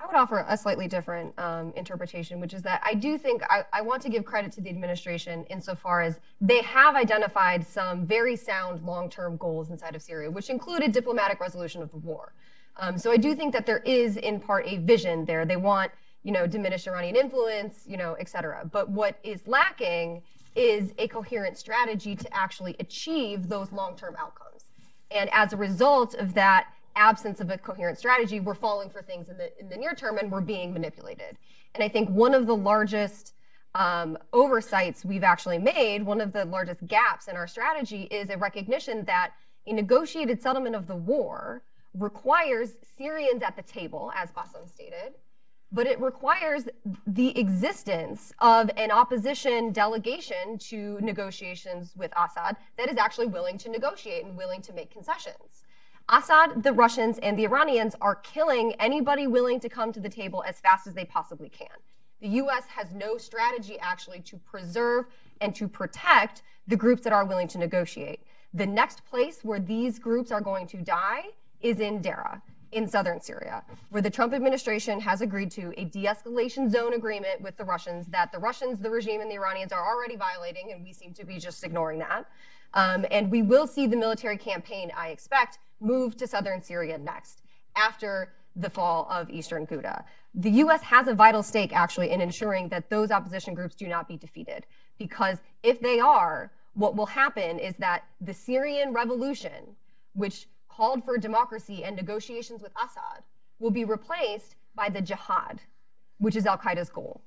Speaker 2: I would offer a slightly different um, interpretation, which is that I do think I, I, want to give credit to the administration insofar as they have identified some very sound long term goals inside of Syria, which included diplomatic resolution of the war. Um, so I do think that there is, in part, a vision there. They want, you know, diminished Iranian influence, you know, et cetera. But what is lacking is a coherent strategy to actually achieve those long term outcomes. And as a result of that, absence of a coherent strategy, we're falling for things in the, in the near term and we're being manipulated. And I think one of the largest um, oversights we've actually made, one of the largest gaps in our strategy is a recognition that a negotiated settlement of the war requires Syrians at the table, as Bassem stated, but it requires the existence of an opposition delegation to negotiations with Assad that is actually willing to negotiate and willing to make concessions. Assad, the Russians, and the Iranians are killing anybody willing to come to the table as fast as they possibly can. The U.S. has no strategy actually to preserve and to protect the groups that are willing to negotiate. The next place where these groups are going to die is in Deraa in southern Syria, where the Trump administration has agreed to a de escalation zone agreement with the Russians that the Russians, the regime, and the Iranians are already violating, and we seem to be just ignoring that. Um, and we will see the military campaign, I expect, move to southern Syria next after the fall of Eastern Ghouta. The U.S. has a vital stake, actually, in ensuring that those opposition groups do not be defeated. Because if they are, what will happen is that the Syrian revolution, which called for democracy and negotiations with Assad, will be replaced by the jihad, which is Al Qaeda's goal.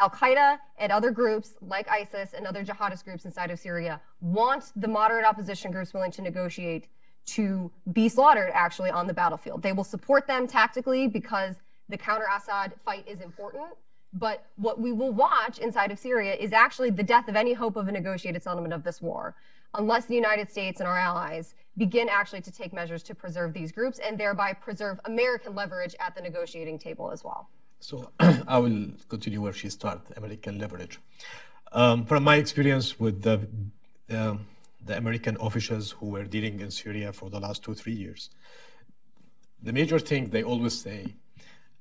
Speaker 2: Al Qaeda and other groups like ISIS and other jihadist groups inside of Syria want the moderate opposition groups willing to negotiate to be slaughtered actually on the battlefield. They will support them tactically because the counter Assad fight is important. But what we will watch inside of Syria is actually the death of any hope of a negotiated settlement of this war, unless the United States and our allies begin actually to take measures to preserve these groups and thereby preserve American leverage at the negotiating table as well.
Speaker 3: So I will continue where she started, American leverage. Um, from my experience with the, the, the American officials who were dealing in Syria for the last two, three years, the major thing they always say,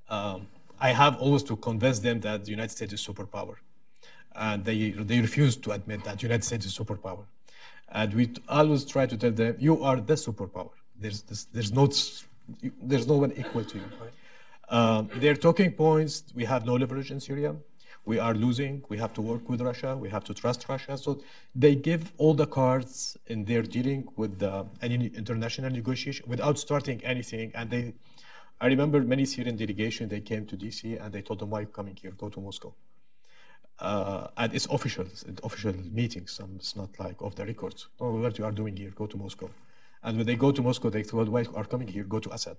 Speaker 3: um, I have always to convince them that the United States is superpower. And they, they refuse to admit that the United States is superpower. And we always try to tell them, you are the superpower. There's, there's, there's, no, there's no one equal to you. Um, their talking points, we have no leverage in Syria. We are losing. We have to work with Russia. We have to trust Russia. So they give all the cards in their dealing with the, any international negotiation without starting anything. And they, I remember many Syrian delegation, they came to DC and they told them, why are you coming here? Go to Moscow. Uh, and it's official, it's official meetings. Um, it's not like off the records. Oh, what you are doing here? Go to Moscow. And when they go to Moscow, they why are coming here? Go to Assad.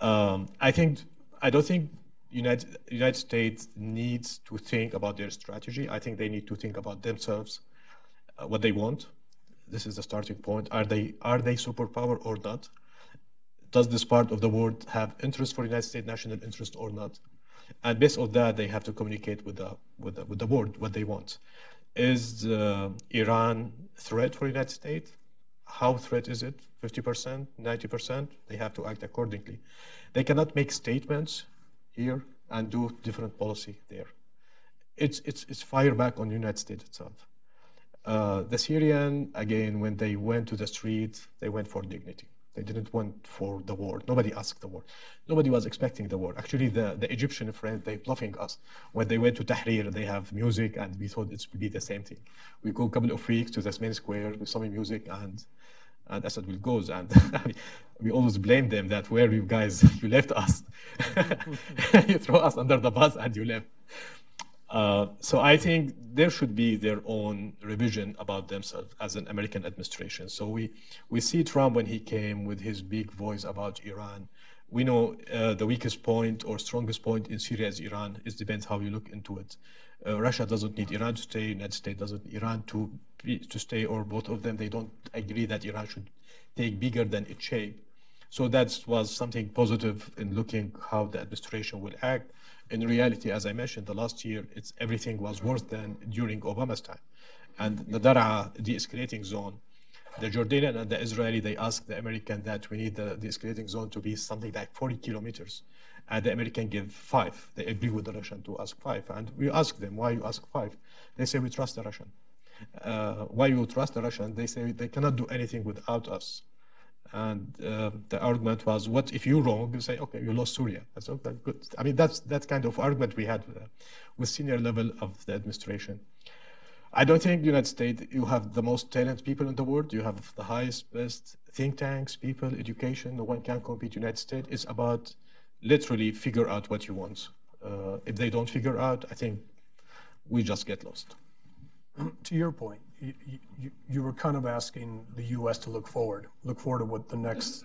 Speaker 3: Um, I think I don't think United United States needs to think about their strategy. I think they need to think about themselves, uh, what they want. This is the starting point. Are they are they superpower or not? Does this part of the world have interest for United States national interest or not? And based on that, they have to communicate with the with the, with the board what they want. Is uh, Iran threat for the United States? How threat is it? 50%, 90%? They have to act accordingly. They cannot make statements here and do different policy there. It's, it's, it's fire back on the United States itself. Uh, the Syrian, again, when they went to the street, they went for dignity. They didn't want for the war. Nobody asked the war. Nobody was expecting the war. Actually, the, the Egyptian friends, they bluffing us. When they went to Tahrir, they have music, and we thought it would be the same thing. We go a couple of weeks to the main square with some music, and and Assad will goes. And we always blame them that where you guys, you left us. you throw us under the bus and you left. Uh, so I think there should be their own revision about themselves as an American administration. So we, we see Trump when he came with his big voice about Iran. We know uh, the weakest point or strongest point in Syria is Iran. It depends how you look into it. Uh, Russia doesn't need Iran to stay. United States doesn't need Iran to be, to stay, or both of them. They don't agree that Iran should take bigger than its shape. So that was something positive in looking how the administration will act. In reality, as I mentioned, the last year, it's everything was worse than during Obama's time. And the Daraa de-escalating zone, the Jordanian and the Israeli, they asked the American that we need the de-escalating zone to be something like 40 kilometers and the American give five. They agree with the Russian to ask five. And we ask them, why you ask five? They say, we trust the Russian. Uh, why you trust the Russian? They say they cannot do anything without us. And uh, the argument was, what if you're wrong? You say, okay, you lost Syria. That's okay, good. I mean, that's that kind of argument we had uh, with senior level of the administration. I don't think United States, you have the most talented people in the world. You have the highest, best think tanks, people, education. No one can compete United States. It's about literally figure out what you want. Uh, if they don't figure out, I think we just get lost.
Speaker 1: To your point, you, you, were kind of asking the U.S. to look forward, look forward to what the next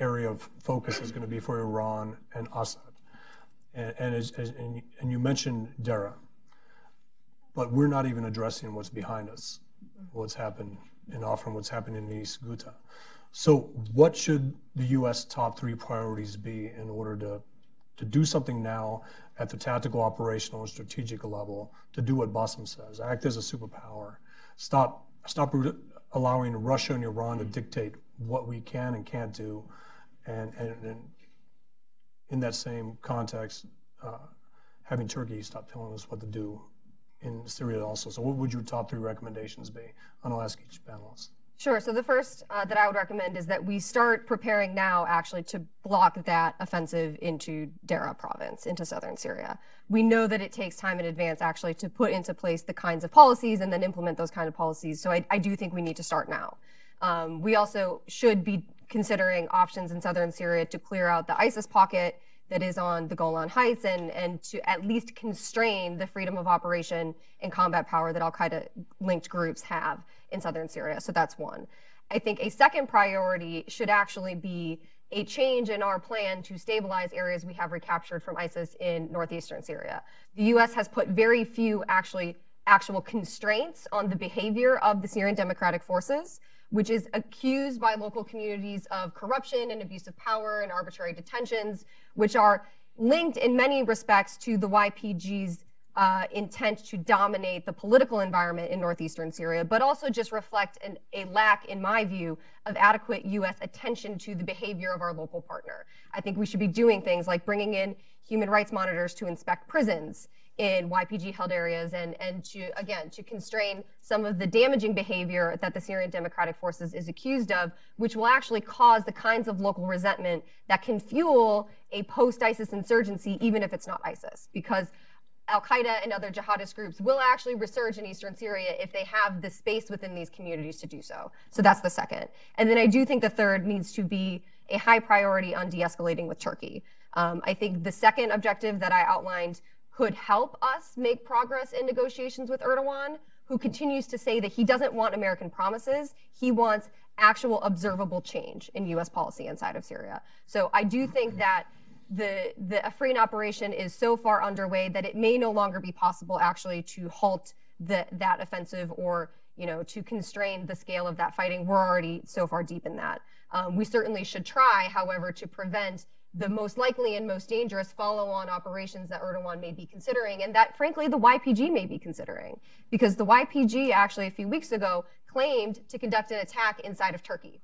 Speaker 1: area of focus is going to be for Iran and Assad. And, and, as, as, and, and you mentioned Daraa, but we're not even addressing what's behind us, what's happened in Afrin, what's happened in East Ghouta. So what should the U.S. top three priorities be in order to, to do something now at the tactical, operational, and strategic level to do what Bassem says, act as a superpower, stop, stop allowing Russia and Iran to dictate what we can and can't do, and, and, and in that same context, uh, having Turkey stop telling us what to do in Syria also. So what would your top three recommendations be? And I'll ask each panelist.
Speaker 2: Sure. So the first uh, that I would recommend is that we start preparing now, actually, to block that offensive into Daraa province, into southern Syria. We know that it takes time in advance, actually, to put into place the kinds of policies and then implement those kind of policies. So I, I do think we need to start now. Um, we also should be considering options in southern Syria to clear out the ISIS pocket that is on the Golan Heights and, and to at least constrain the freedom of operation and combat power that Al Qaeda linked groups have in southern Syria. So that's one. I think a second priority should actually be a change in our plan to stabilize areas we have recaptured from ISIS in northeastern Syria. The U.S. has put very few actually actual constraints on the behavior of the Syrian Democratic Forces which is accused by local communities of corruption and abuse of power and arbitrary detentions, which are linked in many respects to the YPG's uh, intent to dominate the political environment in northeastern Syria, but also just reflect an, a lack, in my view, of adequate U.S. attention to the behavior of our local partner. I think we should be doing things like bringing in human rights monitors to inspect prisons in YPG held areas and, and to, again, to constrain some of the damaging behavior that the Syrian Democratic Forces is accused of, which will actually cause the kinds of local resentment that can fuel a post ISIS insurgency, even if it's not ISIS. Because Al Qaeda and other jihadist groups will actually resurge in eastern Syria if they have the space within these communities to do so. So that's the second. And then I do think the third needs to be a high priority on de escalating with Turkey. Um, I think the second objective that I outlined could help us make progress in negotiations with Erdogan, who continues to say that he doesn't want American promises. He wants actual observable change in U.S. policy inside of Syria. So I do think that the the Afrin operation is so far underway that it may no longer be possible actually to halt the, that offensive or you know to constrain the scale of that fighting. We're already so far deep in that. Um, we certainly should try, however, to prevent the most likely and most dangerous follow-on operations that Erdogan may be considering, and that frankly the YPG may be considering, because the YPG actually a few weeks ago claimed to conduct an attack inside of Turkey,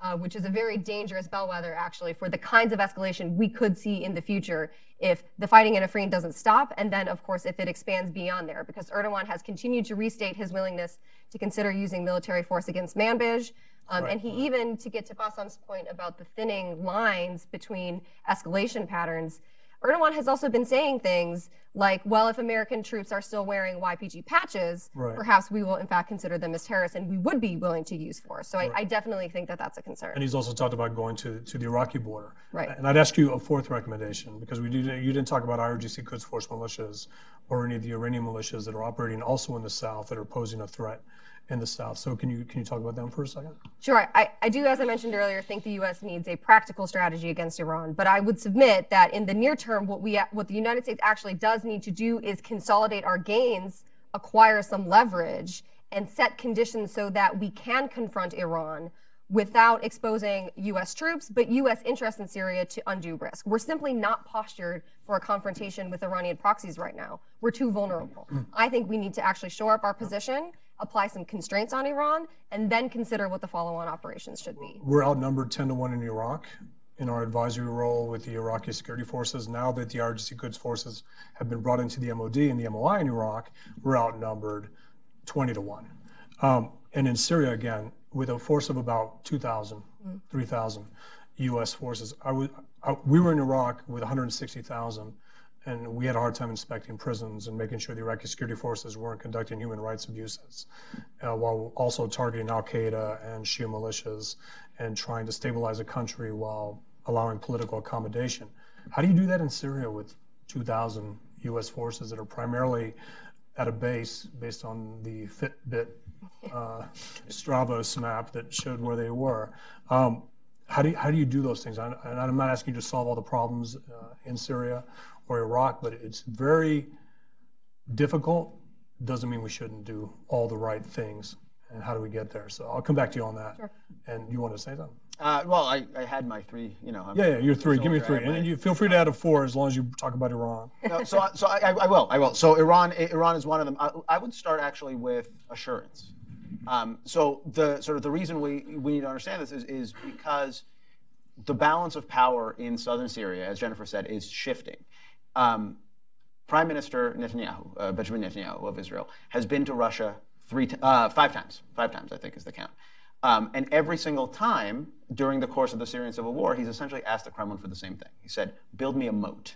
Speaker 2: uh, which is a very dangerous bellwether actually for the kinds of escalation we could see in the future if the fighting in Afrin doesn't stop, and then of course if it expands beyond there, because Erdogan has continued to restate his willingness to consider using military force against Manbij. Um, right. And he even, to get to Bassem's point about the thinning lines between escalation patterns, Erdogan has also been saying things like, well, if American troops are still wearing YPG patches, right. perhaps we will in fact consider them as terrorists and we would be willing to use force. So right. I, I, definitely think that that's a concern.
Speaker 1: And he's also talked about going to, to the Iraqi border.
Speaker 2: Right.
Speaker 1: And I'd ask you a fourth recommendation because we didn't, you didn't talk about IRGC Quds Force militias or any of the Iranian militias that are operating also in the south that are posing a threat in the South. So can you can you talk about them for a second?
Speaker 2: Sure. I, I do, as I mentioned earlier, think the U.S. needs a practical strategy against Iran. But I would submit that in the near term, what we what the United States actually does need to do is consolidate our gains, acquire some leverage, and set conditions so that we can confront Iran without exposing U.S. troops, but U.S. interests in Syria to undue risk. We're simply not postured for a confrontation with Iranian proxies right now. We're too vulnerable. Mm. I think we need to actually shore up our position apply some constraints on Iran, and then consider what the follow-on operations should be.
Speaker 1: We're outnumbered 10 to 1 in Iraq in our advisory role with the Iraqi security forces. Now that the IRGC Quds forces have been brought into the MOD and the MOI in Iraq, we're outnumbered 20 to 1. Um, and in Syria, again, with a force of about 2,000, mm. 3,000 U.S. forces, I I, we were in Iraq with 160,000 and we had a hard time inspecting prisons and making sure the Iraqi security forces weren't conducting human rights abuses, uh, while also targeting Al Qaeda and Shia militias and trying to stabilize a country while allowing political accommodation. How do you do that in Syria with 2,000 U.S. forces that are primarily at a base based on the Fitbit uh, Strava's map that showed where they were? Um, how do you, how do you do those things? I, and I'm not asking you to solve all the problems uh, in Syria or Iraq, but it's very difficult. Doesn't mean we shouldn't do all the right things. And how do we get there? So I'll come back to you on that.
Speaker 2: Sure.
Speaker 1: And you want to say something?
Speaker 4: Uh, well, I, I had my three, you know.
Speaker 1: I'm yeah, yeah, you're three. Give me three, and you feel free to add a four as long as you talk about Iran.
Speaker 4: no, so, so I, I, will, I will. So Iran, Iran is one of them. I, I would start actually with assurance. Um, so the sort of the reason we we need to understand this is is because the balance of power in southern Syria, as Jennifer said, is shifting. Um, Prime Minister Netanyahu, uh, Benjamin Netanyahu of Israel, has been to Russia three, uh, five times. Five times, I think, is the count. Um, and every single time during the course of the Syrian civil war, he's essentially asked the Kremlin for the same thing. He said, build me a moat,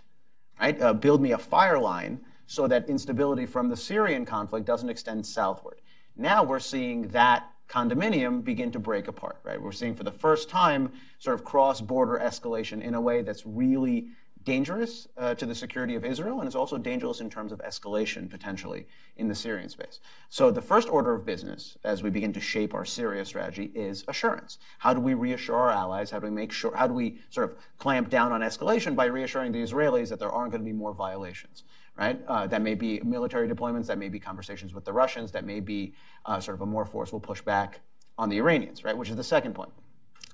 Speaker 4: right? Uh, build me a fire line so that instability from the Syrian conflict doesn't extend southward. Now we're seeing that condominium begin to break apart, right? We're seeing for the first time sort of cross border escalation in a way that's really dangerous uh, to the security of Israel and is also dangerous in terms of escalation potentially in the Syrian space. So the first order of business as we begin to shape our Syria strategy is assurance. How do we reassure our allies? How do we make sure, how do we sort of clamp down on escalation by reassuring the Israelis that there aren't going to be more violations? Right? Uh, that may be military deployments, that may be conversations with the Russians, that may be uh, sort of a more forceful pushback on the Iranians, right? Which is the second point.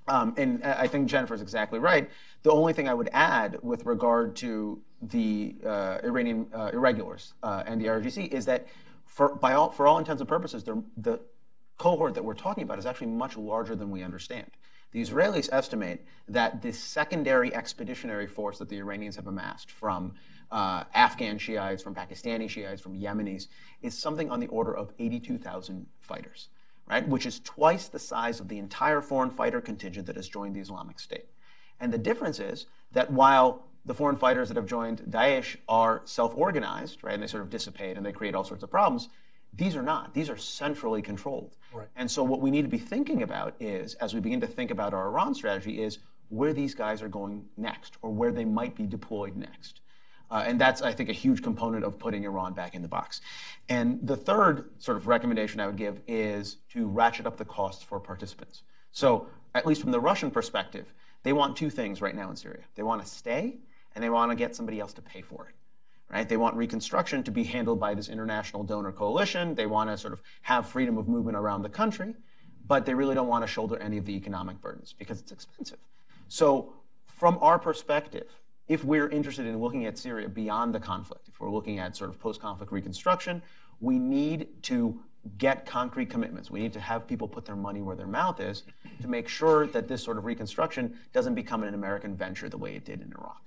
Speaker 4: Um, and I think Jennifer is exactly right. The only thing I would add with regard to the uh, Iranian uh, irregulars uh, and the IRGC is that, for, by all, for all intents and purposes, the cohort that we're talking about is actually much larger than we understand. The Israelis estimate that this secondary expeditionary force that the Iranians have amassed from uh, Afghan Shiites, from Pakistani Shiites, from Yemenis, is something on the order of 82,000 fighters right, which is twice the size of the entire foreign fighter contingent that has joined the Islamic State. And the difference is that while the foreign fighters that have joined Daesh are self-organized, right, and they sort of dissipate and they create all sorts of problems, these are not. These are centrally controlled. Right. And so what we need to be thinking about is, as we begin to think about our Iran strategy, is where these guys are going next or where they might be deployed next. Uh, and that's, I think, a huge component of putting Iran back in the box. And the third sort of recommendation I would give is to ratchet up the costs for participants. So, at least from the Russian perspective, they want two things right now in Syria. They want to stay, and they want to get somebody else to pay for it. Right? They want reconstruction to be handled by this international donor coalition. They want to sort of have freedom of movement around the country, but they really don't want to shoulder any of the economic burdens because it's expensive. So, from our perspective, if we're interested in looking at Syria beyond the conflict, if we're looking at sort of post conflict reconstruction, we need to get concrete commitments. We need to have people put their money where their mouth is to make sure that this sort of reconstruction doesn't become an American venture the way it did in Iraq.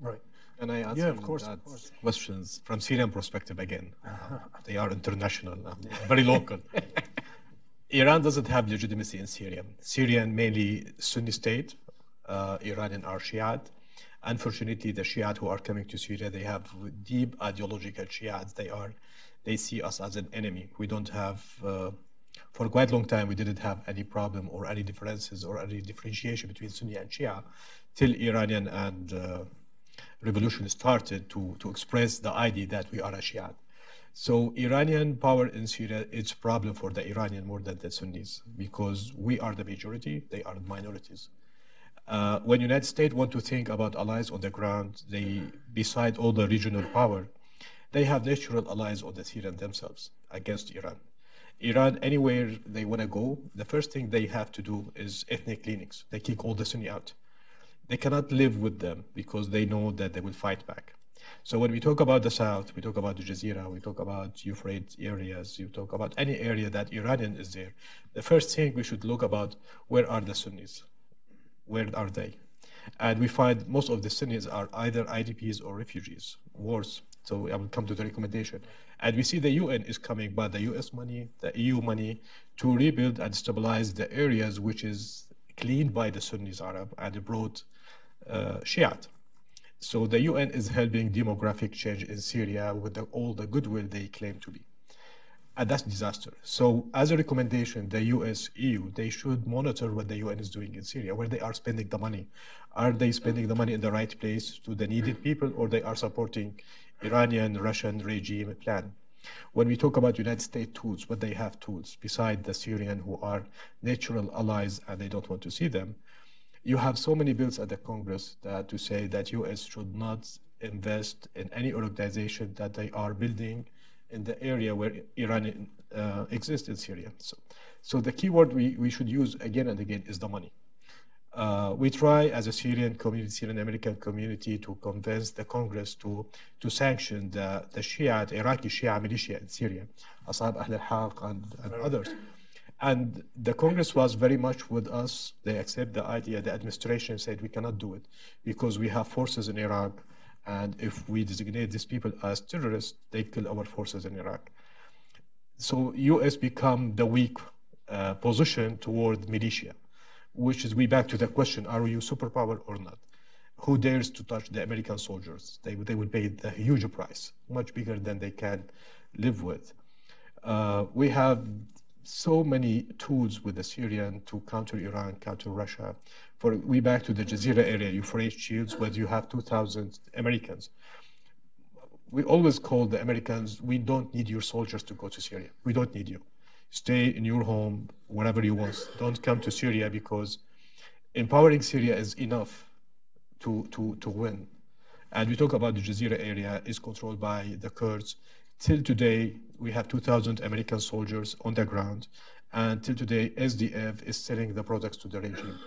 Speaker 1: Right.
Speaker 3: And I ask
Speaker 1: yeah, of course, of course.
Speaker 3: questions from Syrian perspective again. they are international, very local. Iran doesn't have legitimacy in Syria. Syrian mainly Sunni state, uh, Iranian are Shiite. Unfortunately, the Shiite who are coming to Syria, they have deep ideological Shiites. They are, they see us as an enemy. We don't have, uh, for quite a long time, we didn't have any problem or any differences or any differentiation between Sunni and Shia till Iranian and uh, revolution started to, to express the idea that we are a Shiite. So Iranian power in Syria a problem for the Iranian more than the Sunnis because we are the majority, they are the minorities. Uh, when United States want to think about allies on the ground, they, beside all the regional power, they have natural allies on the Syrian themselves against Iran. Iran, anywhere they want to go, the first thing they have to do is ethnic cleanings. They kick all the Sunni out. They cannot live with them because they know that they will fight back. So when we talk about the south, we talk about the Jazeera, we talk about Euphrates areas, you talk about any area that Iranian is there. The first thing we should look about where are the Sunnis? Where are they? And we find most of the Sunnis are either IDPs or refugees, wars. So I will come to the recommendation. And we see the UN is coming by the US money, the EU money, to rebuild and stabilize the areas which is cleaned by the Sunnis Arab and brought uh, Shiite. So the UN is helping demographic change in Syria with the, all the goodwill they claim to be and that's disaster. So as a recommendation, the US, EU, they should monitor what the UN is doing in Syria, where they are spending the money. Are they spending the money in the right place to the needed people, or they are supporting Iranian, Russian regime plan? When we talk about United States tools, what they have tools, beside the Syrian who are natural allies and they don't want to see them, you have so many bills at the Congress that to say that US should not invest in any organization that they are building in the area where Iran uh, exists in Syria. So, so the key word we, we should use again and again is the money. Uh, we try as a Syrian community, Syrian American community, to convince the Congress to to sanction the the Shia, the Iraqi Shia militia in Syria, Asa'ib Ahl al-Haq and, and others. And the Congress was very much with us. They accept the idea. The administration said we cannot do it because we have forces in Iraq and if we designate these people as terrorists, they kill our forces in Iraq. So U.S. become the weak uh, position toward militia, which is we back to the question: Are you superpower or not? Who dares to touch the American soldiers? They they will pay the huge price, much bigger than they can live with. Uh, we have so many tools with the Syrian to counter Iran, counter Russia. For we back to the Jazeera area, Euphrates shields, where you have 2,000 Americans. We always call the Americans, we don't need your soldiers to go to Syria. We don't need you. Stay in your home, wherever you want. Don't come to Syria because empowering Syria is enough to, to, to win. And we talk about the Jazeera area is controlled by the Kurds. Till today, we have 2,000 American soldiers on the ground. And till today, SDF is selling the products to the regime.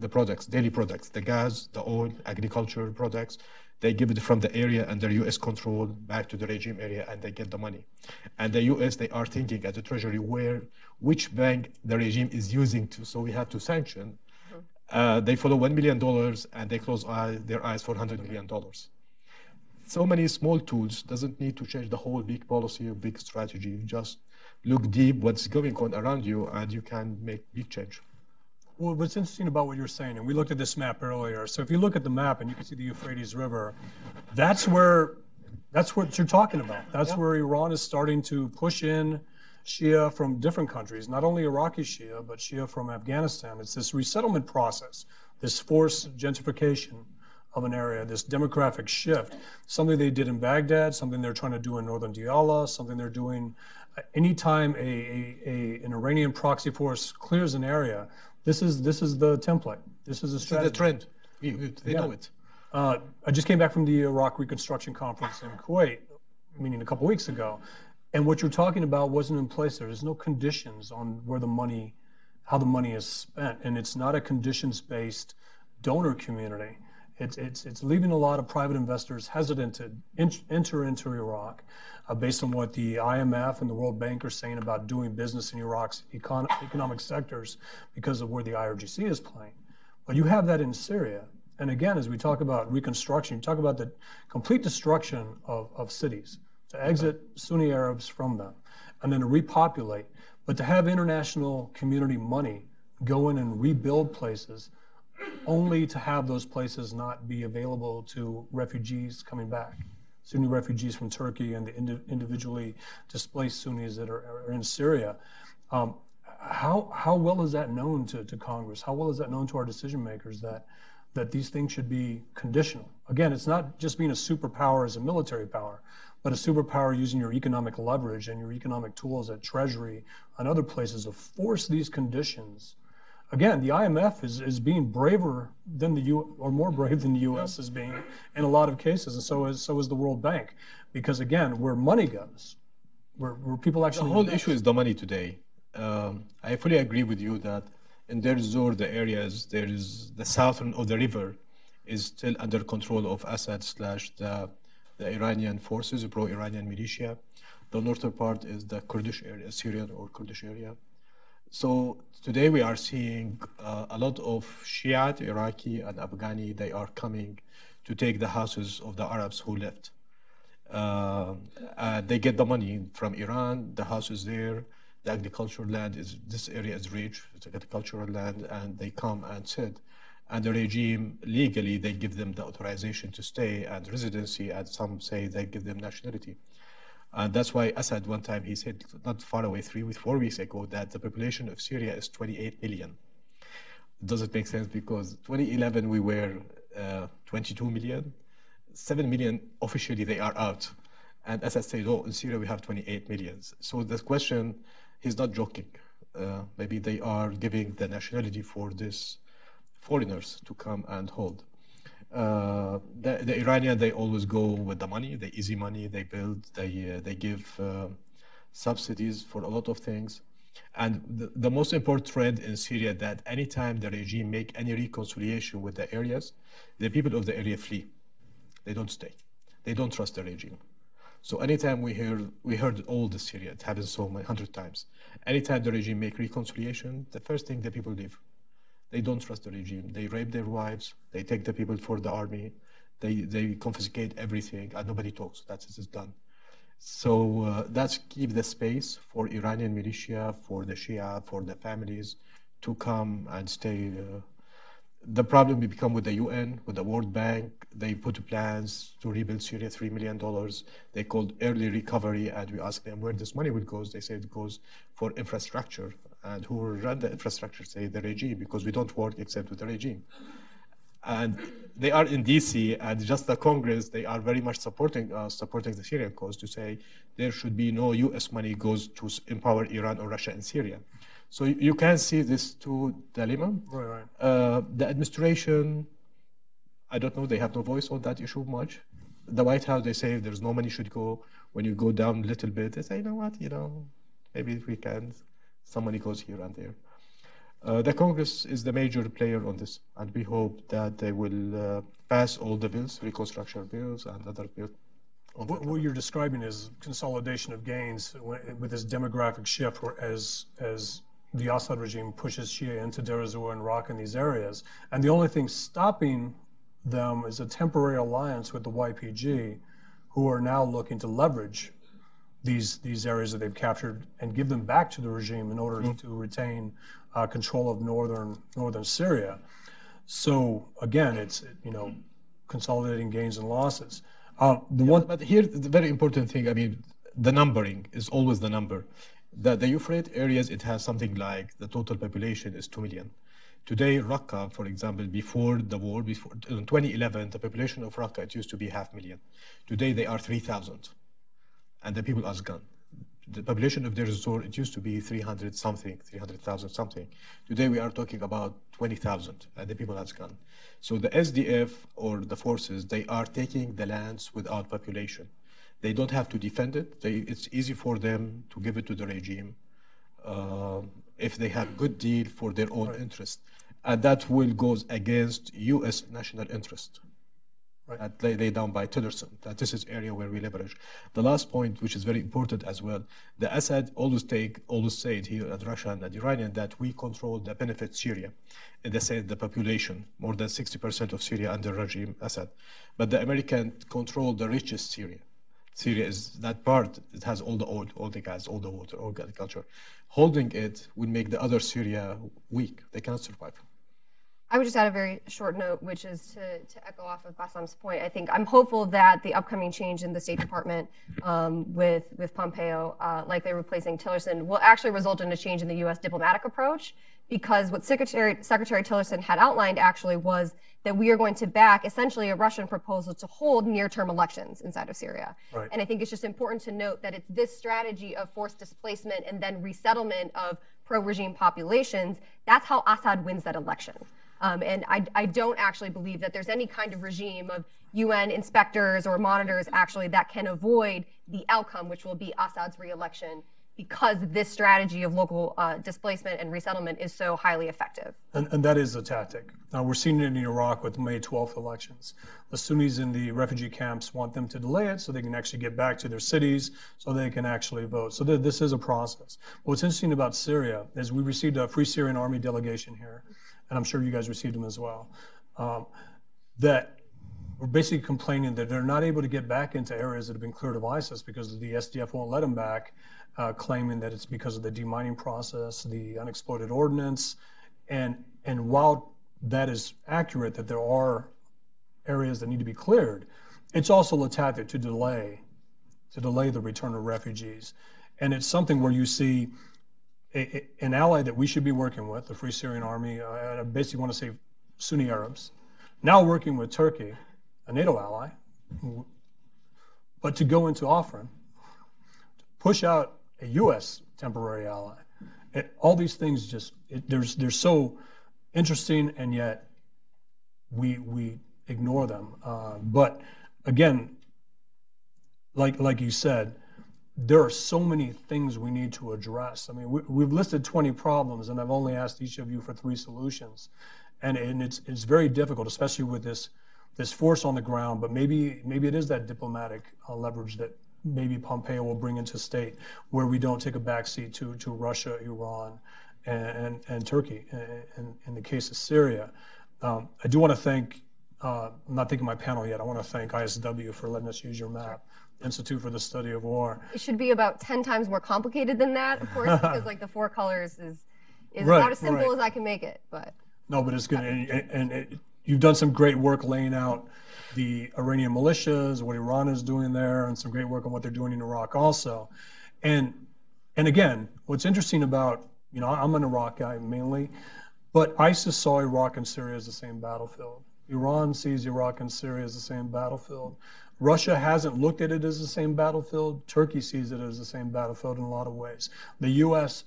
Speaker 3: The products, daily products, the gas, the oil, agricultural products, they give it from the area under US control back to the regime area and they get the money. And the US, they are thinking at the treasury where, which bank the regime is using to, so we have to sanction. Uh, they follow $1 million and they close eye, their eyes for $100 million so many small tools doesn't need to change the whole big policy or big strategy. You just look deep what's going on around you and you can make big change.
Speaker 1: Well, what's interesting about what you're saying, and we looked at this map earlier. So if you look at the map and you can see the Euphrates River, that's where that's what you're talking about. That's where Iran is starting to push in Shia from different countries, not only Iraqi Shia, but Shia from Afghanistan. It's this resettlement process, this forced gentrification of an area, this demographic shift, something they did in Baghdad, something they're trying to do in northern Diyala, something they're doing uh, anytime a, a, a, an Iranian proxy force clears an area, this is, this is the template. This is a strategy.
Speaker 3: the trend. We, we, they
Speaker 1: Yeah.
Speaker 3: know it.
Speaker 1: Uh, I just came back from the Iraq Reconstruction Conference in Kuwait, meaning a couple weeks ago, and what you're talking about wasn't in place there. There's no conditions on where the money, how the money is spent, and it's not a conditions-based donor community. It's it's it's leaving a lot of private investors hesitant to enter into Iraq, uh, based on what the IMF and the World Bank are saying about doing business in Iraq's econ- economic sectors because of where the IRGC is playing. But you have that in Syria. And again, as we talk about reconstruction, you talk about the complete destruction of, of cities, to exit Sunni Arabs from them, and then to repopulate. But to have international community money go in and rebuild places, only to have those places not be available to refugees coming back. Sunni refugees from Turkey and the indi- individually displaced Sunnis that are, are in Syria. Um, how, how well is that known to, to Congress? How well is that known to our decision makers that, that these things should be conditional? Again, it's not just being a superpower as a military power, but a superpower using your economic leverage and your economic tools at Treasury and other places to force these conditions. Again, the IMF is, is being braver than the U, or more brave than the U.S. is being in a lot of cases, and so is so is the World Bank, because again, where money goes, where, where people actually The
Speaker 3: whole
Speaker 1: invest-
Speaker 3: issue is the money today. Um, I fully agree with you that in Deir Zor, the areas, there is the southern of the river is still under control of Assad slash the, the Iranian forces, pro-Iranian militia. The northern part is the Kurdish area, Syrian or Kurdish area. So today we are seeing uh, a lot of Shiite, Iraqi, and Afghani. They are coming to take the houses of the Arabs who left. Uh, uh, they get the money from Iran. The house is there. The agricultural land is this area is rich. It's agricultural land, and they come and sit. And the regime legally they give them the authorization to stay and residency, and some say they give them nationality. And that's why Assad one time he said not far away, three weeks, four weeks ago, that the population of Syria is 28 million. Does it make sense? Because 2011 we were uh, 22 million, 7 million officially they are out. And Assad said, oh, in Syria we have 28 millions. So the question, he's not joking. Uh, maybe they are giving the nationality for these foreigners to come and hold. Uh, the, the Iranian, they always go with the money, the easy money they build, they, uh, they give uh, subsidies for a lot of things. And the, the most important trend in Syria that anytime the regime make any reconciliation with the areas, the people of the area flee. They don't stay. They don't trust the regime. So anytime we hear, we heard all the Syria, it happens so many hundred times. Anytime the regime make reconciliation, the first thing the people leave. They don't trust the regime. They rape their wives. They take the people for the army. They they confiscate everything, and nobody talks. That's it is done. So uh, that's keep the space for Iranian militia, for the Shia, for the families to come and stay. Uh, the problem will become with the UN, with the World Bank. They put plans to rebuild Syria, $3 million. They called early recovery, and we asked them where this money will go. They said it goes for infrastructure. And who run the infrastructure? Say the regime, because we don't work except with the regime. And they are in DC, and just the Congress, they are very much supporting uh, supporting the Syrian cause to say there should be no U.S. money goes to empower Iran or Russia in Syria. So you can see this two dilemma.
Speaker 1: Right, right.
Speaker 3: Uh, the administration, I don't know, they have no voice on that issue much. The White House, they say there's no money should go. When you go down a little bit, they say, you know what, you know, maybe if we can, some money goes here and there. Uh, the Congress is the major player on this, and we hope that they will uh, pass all the bills, reconstruction bills and other bills.
Speaker 1: What, what you're describing is consolidation of gains with this demographic shift where as, as the Assad regime pushes Shia into Deir ez-Zor and Raqqa in these areas. And the only thing stopping them is a temporary alliance with the YPG, who are now looking to leverage these, these areas that they've captured and give them back to the regime in order mm-hmm. to retain uh, control of northern, northern Syria. So again, it's, you know, consolidating gains and losses.
Speaker 3: Uh, the yeah, one, but here the very important thing. I mean, the numbering is always the number. The, the Euphrates areas, it has something like the total population is 2 million. Today, Raqqa, for example, before the war, before in 2011, the population of Raqqa, it used to be half million. Today, they are 3,000, and the people are gone. The population of Deir ez-Zor, it used to be 300 something, 300,000 something. Today, we are talking about 20,000, and the people has gone. So the SDF or the forces, they are taking the lands without population. They don't have to defend it. They, it's easy for them to give it to the regime uh, if they have good deal for their own right. interest. And that will goes against U.S. national interest. Right. Lay down by Tillerson, that this is area where we leverage. The last point, which is very important as well, the Assad always take, always said here at Russia and Iranian that we control the benefit Syria, in the sense the population, more than 60% of Syria under regime Assad. But the American control the richest Syria. Syria is that part, it has all the oil, all the gas, all the water, all the agriculture. Holding it will make the other Syria weak. They cannot survive.
Speaker 2: I would just add a very short note, which is to, to echo off of Bassem's point. I think I'm hopeful that the upcoming change in the State Department um, with, with Pompeo, uh, likely replacing Tillerson, will actually result in a change in the U.S. diplomatic approach because what Secretary, Secretary Tillerson had outlined actually was that we are going to back essentially a Russian proposal to hold near-term elections inside of Syria. Right. And I think it's just important to note that it's this strategy of forced displacement and then resettlement of pro-regime populations, that's how Assad wins that election. Um, and I, I, don't actually believe that there's any kind of regime of UN inspectors or monitors actually that can avoid the outcome, which will be Assad's reelection because this strategy of local uh, displacement and resettlement is so highly effective.
Speaker 1: And, and that is a tactic. Now, we're seeing it in Iraq with May 12th elections. The Sunnis in the refugee camps want them to delay it so they can actually get back to their cities so they can actually vote. So th- this is a process. What's interesting about Syria is we received a Free Syrian Army delegation here, and I'm sure you guys received them as well, um, that we're basically complaining that they're not able to get back into areas that have been cleared of ISIS because the SDF won't let them back uh, claiming that it's because of the demining process, the unexploded ordnance. And, and while that is accurate, that there are areas that need to be cleared, it's also a tactic to delay, to delay the return of refugees. And it's something where you see a, a, an ally that we should be working with, the Free Syrian Army, uh, I basically want to say Sunni Arabs, now working with Turkey, a NATO ally, but to go into Afrin, to push out a U.S. temporary ally. It, all these things just it, there's they're so interesting, and yet we we ignore them. Uh, but again, like like you said, there are so many things we need to address. I mean, we, have listed 20 problems, and I've only asked each of you for three solutions, and and it's it's very difficult, especially with this this force on the ground. But maybe maybe it is that diplomatic uh, leverage that maybe Pompeo will bring into state, where we don't take a backseat to, to Russia, Iran, and, and, and Turkey in, the case of Syria. Um, I do want to thank, uh, I'm not thanking my panel yet, I want to thank ISW for letting us use your map. Institute for the Study of War.
Speaker 2: It should be about 10 times more complicated than that, of course, because like the four colors is, is
Speaker 1: Right,
Speaker 2: about as simple
Speaker 1: right.
Speaker 2: as I can make it. But
Speaker 1: No, but it's good. And, and, and it, you've done some great work laying out the Iranian militias, what Iran is doing there, and some great work on what they're doing in Iraq also. And and again, what's interesting about you know I'm an Iraq guy mainly, but ISIS saw Iraq and Syria as the same battlefield. Iran sees Iraq and Syria as the same battlefield. Russia hasn't looked at it as the same battlefield. Turkey sees it as the same battlefield in a lot of ways. The U.S.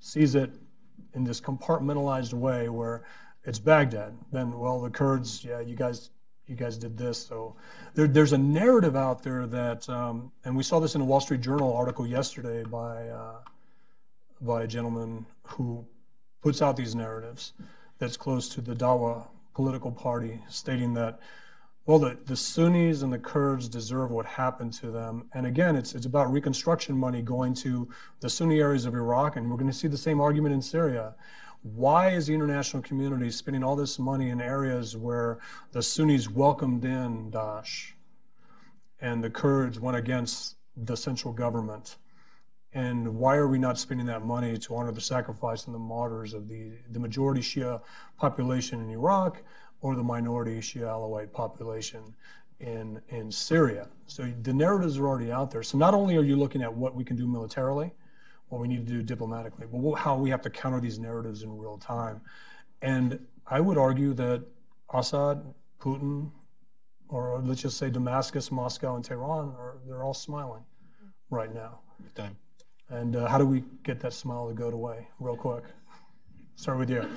Speaker 1: sees it in this compartmentalized way where it's Baghdad. Then, well, the Kurds, yeah, you guys, you guys did this. So there, there's a narrative out there that, um, and we saw this in a Wall Street Journal article yesterday by uh, by a gentleman who puts out these narratives that's close to the Dawa political party, stating that. Well, the, the Sunnis and the Kurds deserve what happened to them. And again, it's, it's about reconstruction money going to the Sunni areas of Iraq, and we're going to see the same argument in Syria. Why is the international community spending all this money in areas where the Sunnis welcomed in Daesh and the Kurds went against the central government? And why are we not spending that money to honor the sacrifice and the martyrs of the, the majority Shia population in Iraq or the minority Shia Alawite population in, in Syria? So the narratives are already out there. So not only are you looking at what we can do militarily, what we need to do diplomatically, but how we have to counter these narratives in real time. And I would argue that Assad, Putin, or let's just say Damascus, Moscow, and Tehran, are, they're all smiling mm-hmm. right now.
Speaker 3: Time.
Speaker 1: And uh, how do we get that smile to go away real quick? Start with you.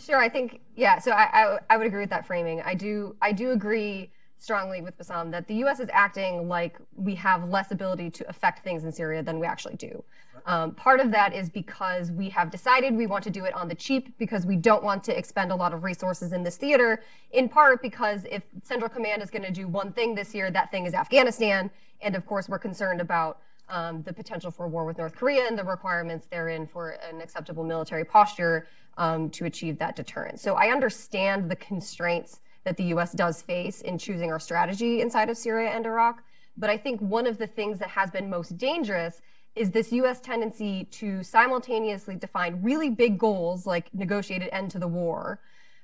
Speaker 2: Sure, I think yeah. So I, I I would agree with that framing. I do I do agree strongly with Bassem that the U.S. is acting like we have less ability to affect things in Syria than we actually do. Um, part of that is because we have decided we want to do it on the cheap because we don't want to expend a lot of resources in this theater. In part because if Central Command is going to do one thing this year, that thing is Afghanistan, and of course we're concerned about um, the potential for war with North Korea and the requirements therein for an acceptable military posture um, to achieve that deterrence. So I understand the constraints that the U.S. does face in choosing our strategy inside of Syria and Iraq. But I think one of the things that has been most dangerous is this U.S. tendency to simultaneously define really big goals like negotiated end to the war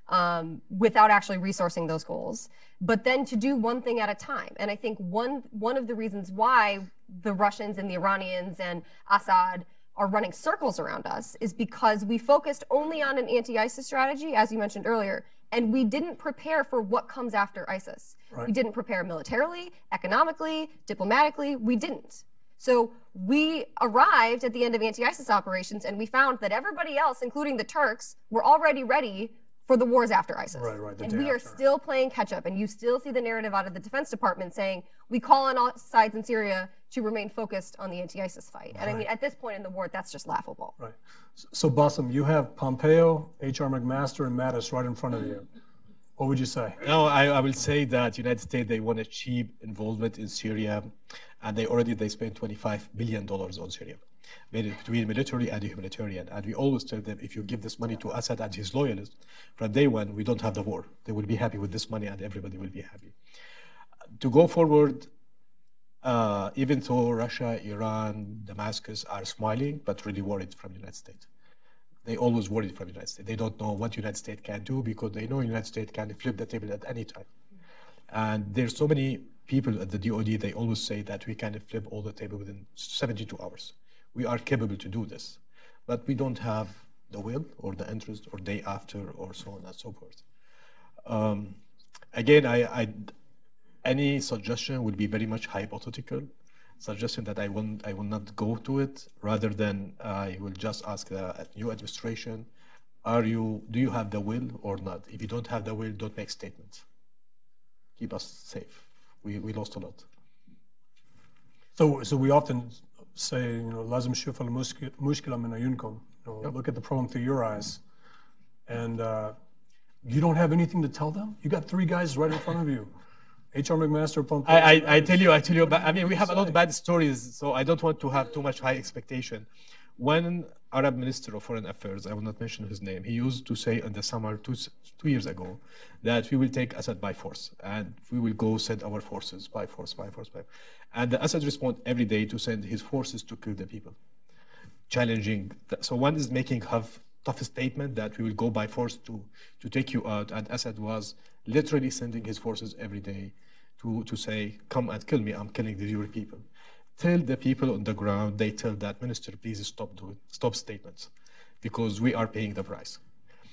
Speaker 2: um, without actually resourcing those goals, but then to do one thing at a time. And I think one one of the reasons why the Russians and the Iranians and Assad are running circles around us is because we focused only on an anti-ISIS strategy, as you mentioned earlier, and we didn't prepare for what comes after ISIS. We didn't prepare militarily, economically, diplomatically. We didn't. So we arrived at the end of anti-ISIS operations, and we found that everybody else, including the Turks, were already ready for the wars after ISIS.
Speaker 1: Right, right, the
Speaker 2: and
Speaker 1: day
Speaker 2: we are still playing catch up, and you still see the narrative out of the Defense Department saying we call on all sides in Syria to remain focused on the anti-ISIS fight. And I mean, at this point in the war, that's just laughable.
Speaker 1: Right. So, so Bassem, you have Pompeo, H.R. McMaster, and Mattis right in front of you. What would you say?
Speaker 3: No, I, I will say that United States they want a cheap involvement in Syria, and they already they spent 25 billion dollars on Syria, made it between military and humanitarian. And we always tell them if you give this money to Assad and his loyalists, from day one we don't have the war. They will be happy with this money, and everybody will be happy. To go forward, uh, even though Russia, Iran, Damascus are smiling, but really worried from the United States they always worried from the United States. They don't know what the United States can do because they know the United States can flip the table at any time. And there's so many people at the DoD. They always say that we can flip all the table within 72 hours. We are capable to do this, but we don't have the will or the interest or day after or so on and so forth. Um, again, I, I, any suggestion would be very much hypothetical suggestion that I will I will not go to it. Rather than I will just ask the new administration, are you do you have the will or not? If you don't have the will, don't make statements. Keep us safe. We we lost a lot.
Speaker 1: So, so we often say, you know, لازم نشوف المشك- المشكلة من عيونكم. You know, Look at the problem through your eyes. And uh, you don't have anything to tell them? You got three guys right in front of you. H.R. McMaster, Pompeo.
Speaker 3: I, I, I tell you, I tell you, but I mean, we have a lot of bad stories, so I don't want to have too much high expectation. When Arab Minister of Foreign Affairs, I will not mention his name, he used to say in the summer two, two years ago that we will take Assad by force and we will go send our forces by force, by force, by force. And the Assad respond every day to send his forces to kill the people, challenging. The, so one is making have tough statement that we will go by force to, to take you out. And Assad was literally sending his forces every day to, to say, come and kill me, I'm killing the your people tell the people on the ground, they tell that minister, please stop doing, stop statements, because we are paying the price.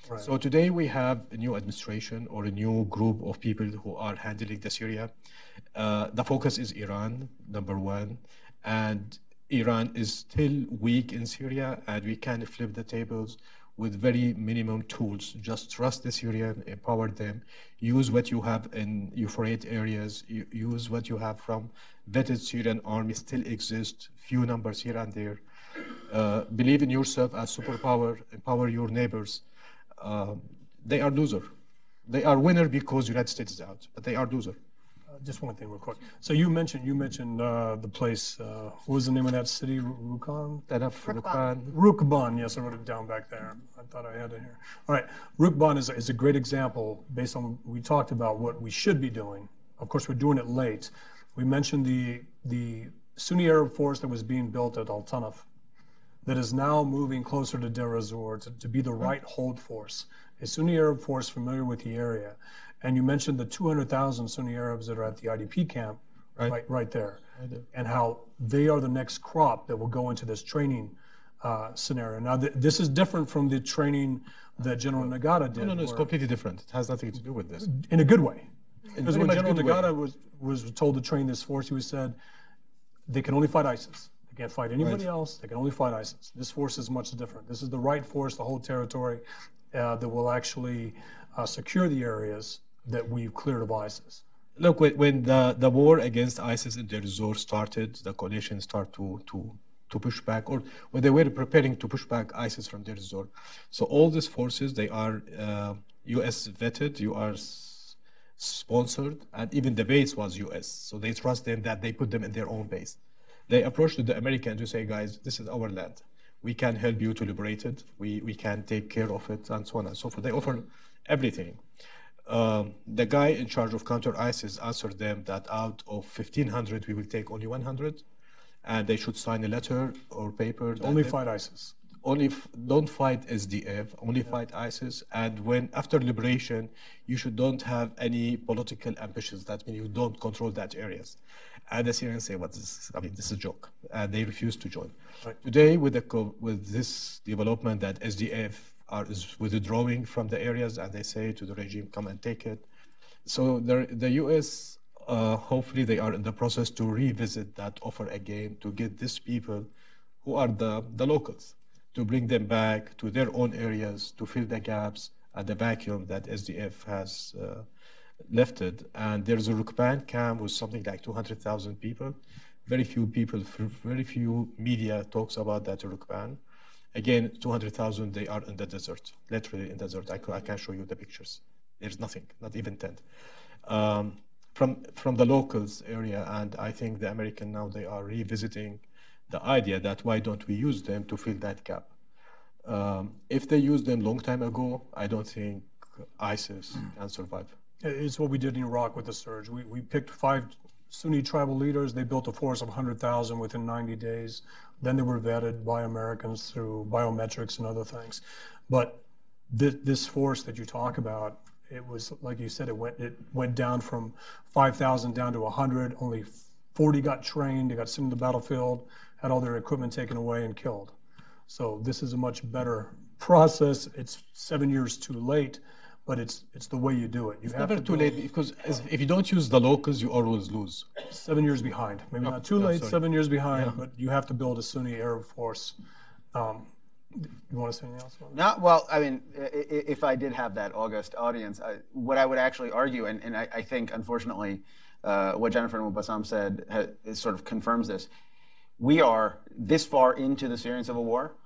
Speaker 3: Right. So today we have a new administration or a new group of people who are handling the Syria. Uh, the focus is Iran, number one, and Iran is still weak in Syria, and we can flip the tables with very minimum tools. Just trust the Syrian, empower them, use what you have in Euphrates areas, use what you have from vetted Syrian army still exists, few numbers here and there. Uh, believe in yourself as superpower, empower your neighbors. Uh, they are loser. They are winner because United States is out, but they are loser
Speaker 1: just one thing real quick. So you mentioned you mentioned uh, the place. Uh, what was the name of that city? Rukban. That Rukhan.
Speaker 2: Rukban.
Speaker 1: Rukban. Yes, I wrote it down back there. I thought I had it here. All right. Rukban is a, is a great example based on we talked about what we should be doing. Of course, we're doing it late. We mentioned the the Sunni Arab force that was being built at Al Tanf that is now moving closer to Deir ez-Zor to, to be the right hold force. A Sunni Arab force familiar with the area. And you mentioned the 200,000 Sunni Arabs that are at the IDP camp right, right, right there, and how they are the next crop that will go into this training uh, scenario. Now, th- this is different from the training that General Nagata did.
Speaker 3: No, no, no, it's completely different. It has nothing to do with this.
Speaker 1: In a good way. Because when General Nagata was, was told to train this force, he was said, they can only fight ISIS. They can't fight anybody right. else. They can only fight ISIS. This force is much different. This is the right force, the whole territory uh, that will actually uh, secure the areas that we've cleared of ISIS?
Speaker 3: Look, when the, the war against ISIS in Deir ez-Zor started, the coalition started to, to, to push back, or when they were preparing to push back ISIS from Deir ez-Zor. So all these forces, they are uh, U.S. vetted, U.S. sponsored, and even the base was U.S. So they trust them that they put them in their own base. They approached the Americans to say, guys, this is our land. We can help you to liberate it. We, we can take care of it, and so on and so forth. They offer everything. Um, the guy in charge of counter ISIS answered them that out of 1,500, we will take only 100, and they should sign a letter or paper.
Speaker 1: Only fight ISIS.
Speaker 3: Only don't fight SDF. Only yeah. fight ISIS. And when after liberation, you should don't have any political ambitions. That means you don't control that areas. And the Syrians say, "What is? I mean, this is a joke," and they refuse to join. Right. Today, with the with this development that SDF are is withdrawing from the areas and they say to the regime, come and take it. So the, the U.S. Uh, hopefully they are in the process to revisit that offer again to get these people who are the, the locals to bring them back to their own areas to fill the gaps and the vacuum that SDF has uh, lifted. And there's a Rukban camp with something like 200,000 people. Very few people, very few media talks about that Rukban. Again, 200,000, they are in the desert, literally in the desert. I, I can show you the pictures. There's nothing, not even tent. Um, from, from the locals area, and I think the American now, they are revisiting the idea that why don't we use them to fill that gap? Um, if they used them long time ago, I don't think ISIS can survive.
Speaker 1: It's what we did in Iraq with the surge. We, we picked five Sunni tribal leaders. They built a force of 100,000 within 90 days. Then they were vetted by Americans through biometrics and other things. But this, this force that you talk about, it was like you said, it went it went down from 5,000 down to 100. Only 40 got trained. They got sent to the battlefield, had all their equipment taken away and killed. So this is a much better process. It's seven years too late but it's it's the way you do it.
Speaker 3: You it's never to too late because if you don't use the locals, you always lose.
Speaker 1: Seven years behind, maybe oh, not too late. seven years behind, yeah. but you have to build a Sunni Arab force. Um, you want to say anything else?
Speaker 4: Not well. I mean, if I did have that August audience, I, what I would actually argue, and, and I, I think, unfortunately, uh, what Jennifer and Bassem said has, sort of confirms this. We are this far into the Syrian civil war.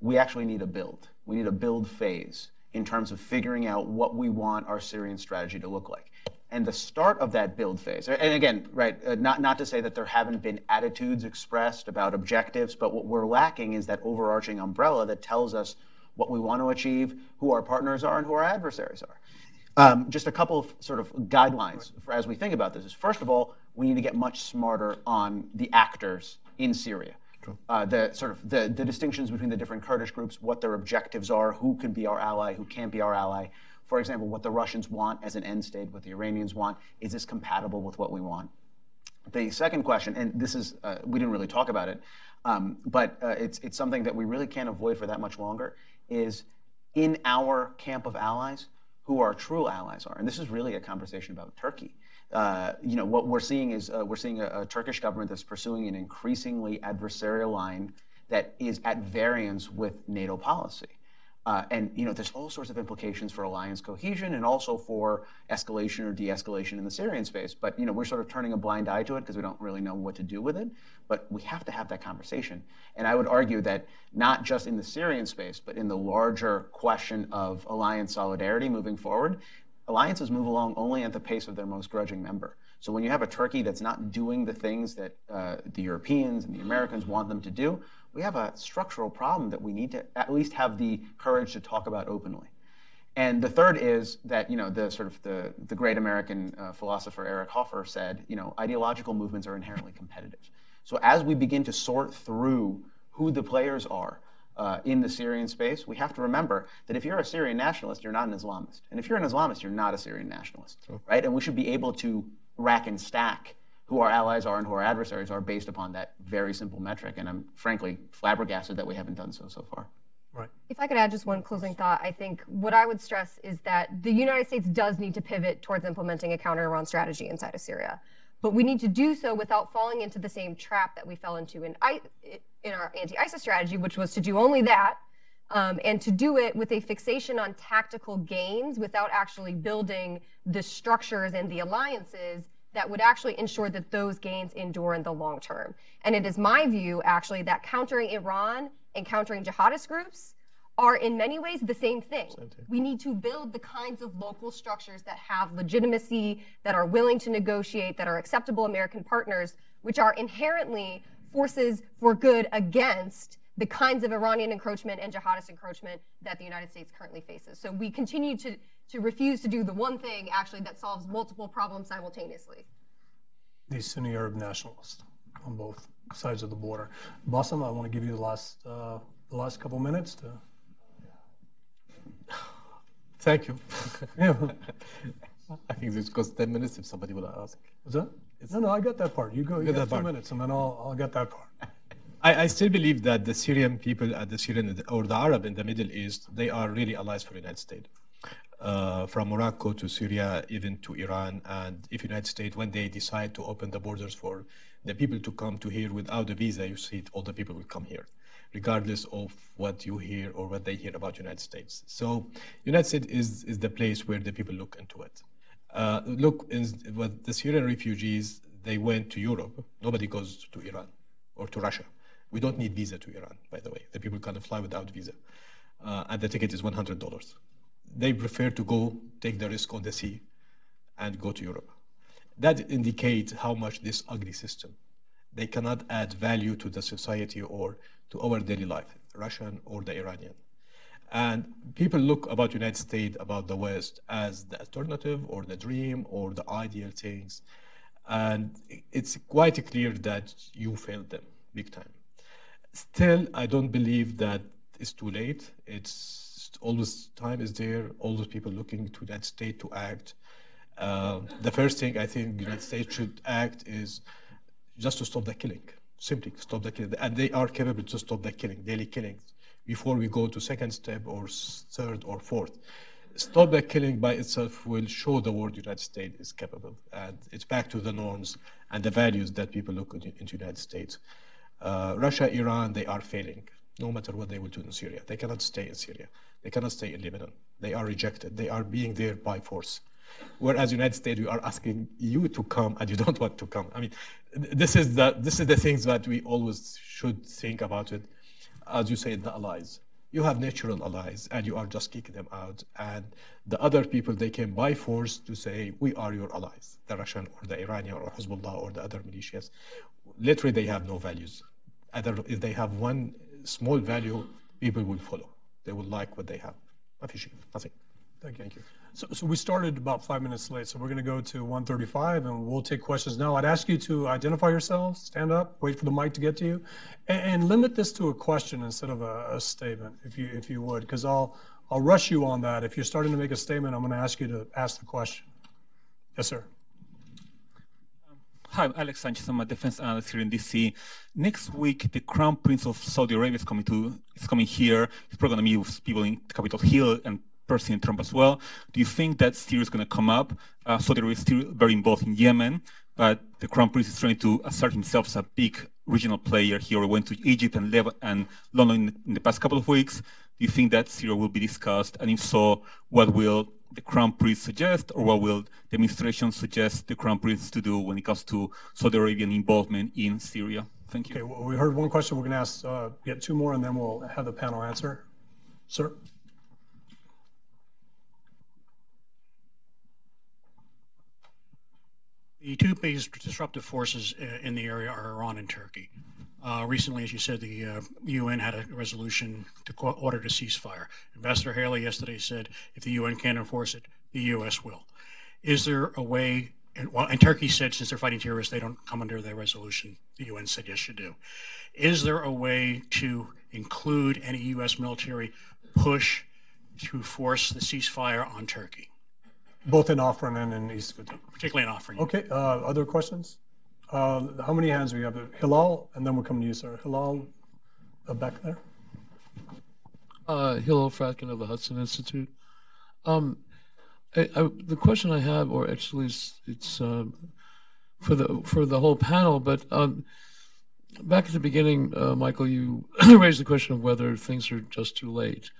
Speaker 4: We actually need a build. We need a build phase in terms of figuring out what we want our Syrian strategy to look like. And the start of that build phase, and again, right, uh, not, not to say that there haven't been attitudes expressed about objectives, but what we're lacking is that overarching umbrella that tells us what we want to achieve, who our partners are, and who our adversaries are. Um, just a couple of sort of guidelines for as we think about this is first of all, we need to get much smarter on the actors in Syria. Uh, the sort of the, the distinctions between the different Kurdish groups, what their objectives are, who can be our ally, who can't be our ally. For example, what the Russians want as an end state, what the Iranians want, is this compatible with what we want? The second question, and this is, uh, we didn't really talk about it, um, but uh, it's, it's something that we really can't avoid for that much longer, is in our camp of allies, who our true allies are. And this is really a conversation about Turkey. Uh, you know, what we're seeing is uh, we're seeing a, a, Turkish government that's pursuing an increasingly adversarial line that is at variance with NATO policy. Uh, and you know, there's all sorts of implications for alliance cohesion and also for escalation or de-escalation in the Syrian space. But you know, we're sort of turning a blind eye to it because we don't really know what to do with it. But we have to have that conversation. And I would argue that not just in the Syrian space, but in the larger question of alliance solidarity moving forward, alliances move along only at the pace of their most grudging member. So when you have a Turkey that's not doing the things that uh, the Europeans and the Americans want them to do, we have a structural problem that we need to at least have the courage to talk about openly. And the third is that you know the sort of the, the great American uh, philosopher Eric Hoffer said, you know, ideological movements are inherently competitive. So as we begin to sort through who the players are uh, in the Syrian space, we have to remember that if you're a Syrian nationalist, you're not an Islamist, and if you're an Islamist, you're not a Syrian nationalist, right? And we should be able to rack and stack who our allies are and who our adversaries are based upon that very simple metric. And I'm frankly flabbergasted that we haven't done so so far.
Speaker 1: Right.
Speaker 2: If I could add just one closing thought, I think what I would stress is that the United States does need to pivot towards implementing a counter Iran strategy inside of Syria. But we need to do so without falling into the same trap that we fell into in, in our anti ISIS strategy, which was to do only that um, and to do it with a fixation on tactical gains without actually building the structures and the alliances that would actually ensure that those gains endure in the long term. And it is my view, actually, that countering Iran and countering jihadist groups are in many ways the same thing. same thing. We need to build the kinds of local structures that have legitimacy, that are willing to negotiate, that are acceptable American partners, which are inherently forces for good against the kinds of Iranian encroachment and jihadist encroachment that the United States currently faces. So we continue to to refuse to do the one thing actually that solves multiple problems simultaneously.
Speaker 1: These Sunni Arab nationalists on both sides of the border. Bassem, I want to give you the last uh, the last couple minutes to.
Speaker 3: Thank you. I think this goes 10 minutes if somebody will ask.
Speaker 1: Is that? It's, no, no, I got that part. You go, you, got two part. minutes, and then I'll, I'll get that part.
Speaker 3: I, I, still believe that the Syrian people and the Syrian or the Arab in the Middle East, they are really allies for the United States uh, from Morocco to Syria, even to Iran. And if United States, when they decide to open the borders for the people to come to here without a visa, you see all the people will come here, regardless of what you hear or what they hear about United States. So United States is, is the place where the people look into it. Uh, look, in, with the Syrian refugees, they went to Europe. Nobody goes to Iran or to Russia. We don't need visa to Iran, by the way. The people can fly without visa. Uh, and the ticket is $100 they prefer to go take the risk on the sea and go to Europe. That indicates how much this ugly system, they cannot add value to the society or to our daily life, Russian or the Iranian. And people look about United States, about the West, as the alternative or the dream or the ideal things. And it's quite clear that you failed them big time. Still, I don't believe that it's too late. It's all this time is there, all those people looking to that state to act. Uh, the first thing I think United States should act is just to stop the killing, simply stop the killing. And they are capable to stop the killing, daily killings, before we go to second step or third or fourth. Stop the killing by itself will show the world the United States is capable. And it's back to the norms and the values that people look into, into United States. Uh, Russia, Iran, they are failing, no matter what they will do in Syria. They cannot stay in Syria. They cannot stay in Lebanon. They are rejected. They are being there by force. Whereas United States, we are asking you to come and you don't want to come. I mean, this is the this is the things that we always should think about it. As you say, the allies. you have natural allies and you are just kicking them out. And the other people, they came by force to say, we are your allies, the Russian or the Iranian or Hezbollah or the other militias. Literally, they have no values. Either if they have one small value, people will follow. They will like what they have. Nothing.
Speaker 1: Thank you. Thank you. So, so we started about five minutes late, so we're going to go to 135 and we'll take questions now. I'd ask you to identify yourselves, stand up, wait for the mic to get to you, and, and limit this to a question instead of a, a statement, if you if you would, because I'll I'll rush you on that. If you're starting to make a statement, I'm going to ask you to ask the question. Yes, sir.
Speaker 5: Hi, I'm Alex Sanchez. I'm a defense analyst here in DC. Next week, the Crown Prince of Saudi Arabia is coming to is coming here. He's probably going to meet with people in Capitol Hill and President Trump as well. Do you think that Syria is going to come up? Uh, Saudi Arabia is still very involved in Yemen, but the Crown Prince is trying to assert himself as a big regional player. He went to Egypt and, Lebanon and London in, in the past couple of weeks. Do you think that Syria will be discussed? And if so, what will the Crown Prince suggest, or what will the administration suggest the Crown Prince to do when it comes to Saudi Arabian involvement in Syria? Thank you.
Speaker 1: Okay, well, we heard one question. We're going to ask, uh, get two more, and then we'll have the panel answer. Sir?
Speaker 6: The two biggest disruptive forces uh, in the area are Iran and Turkey. Uh, recently, as you said, the uh, UN had a resolution to order a ceasefire. Ambassador Haley yesterday said if the UN can't enforce it, the U.S. will. Is there a way? And, well, and Turkey said since they're fighting terrorists, they don't come under their resolution. The UN said yes, you do. Is there a way to include any U.S. military push to force the ceasefire on Turkey?
Speaker 1: Both in Afrin and in East Ghouta.
Speaker 6: Particularly in Afrin.
Speaker 1: Okay, uh, other questions? Uh, how many hands do we have? Hillel, and then we'll come to you, sir. Hillel, uh, back there.
Speaker 7: Uh, Hillel Fradkin of the Hudson Institute. Um, I, I, the question I have, or actually it's, it's um, for the for the whole panel, but um, back at the beginning, uh, Michael, you raised the question of whether things are just too late,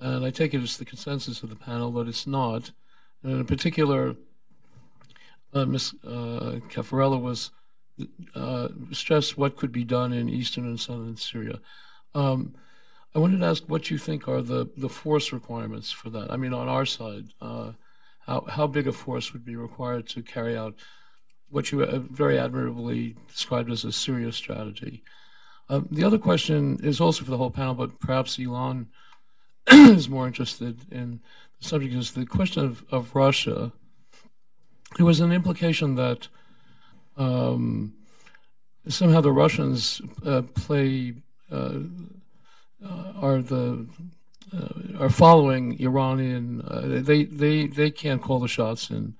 Speaker 7: and I take it as the consensus of the panel that it's not. And in particular, uh, Ms. Uh, Cafarella was uh, stressed what could be done in eastern and southern Syria. Um, I wanted to ask what you think are the, the force requirements for that. I mean, on our side, uh, how, how big a force would be required to carry out what you very admirably described as a Syria strategy? Um, the other question is also for the whole panel, but perhaps Ilan is more interested in subject is the question of, of Russia. It was an implication that um, somehow the Russians uh, play uh, uh, are the uh, are following Iranian. Uh, they they they can't call the shots in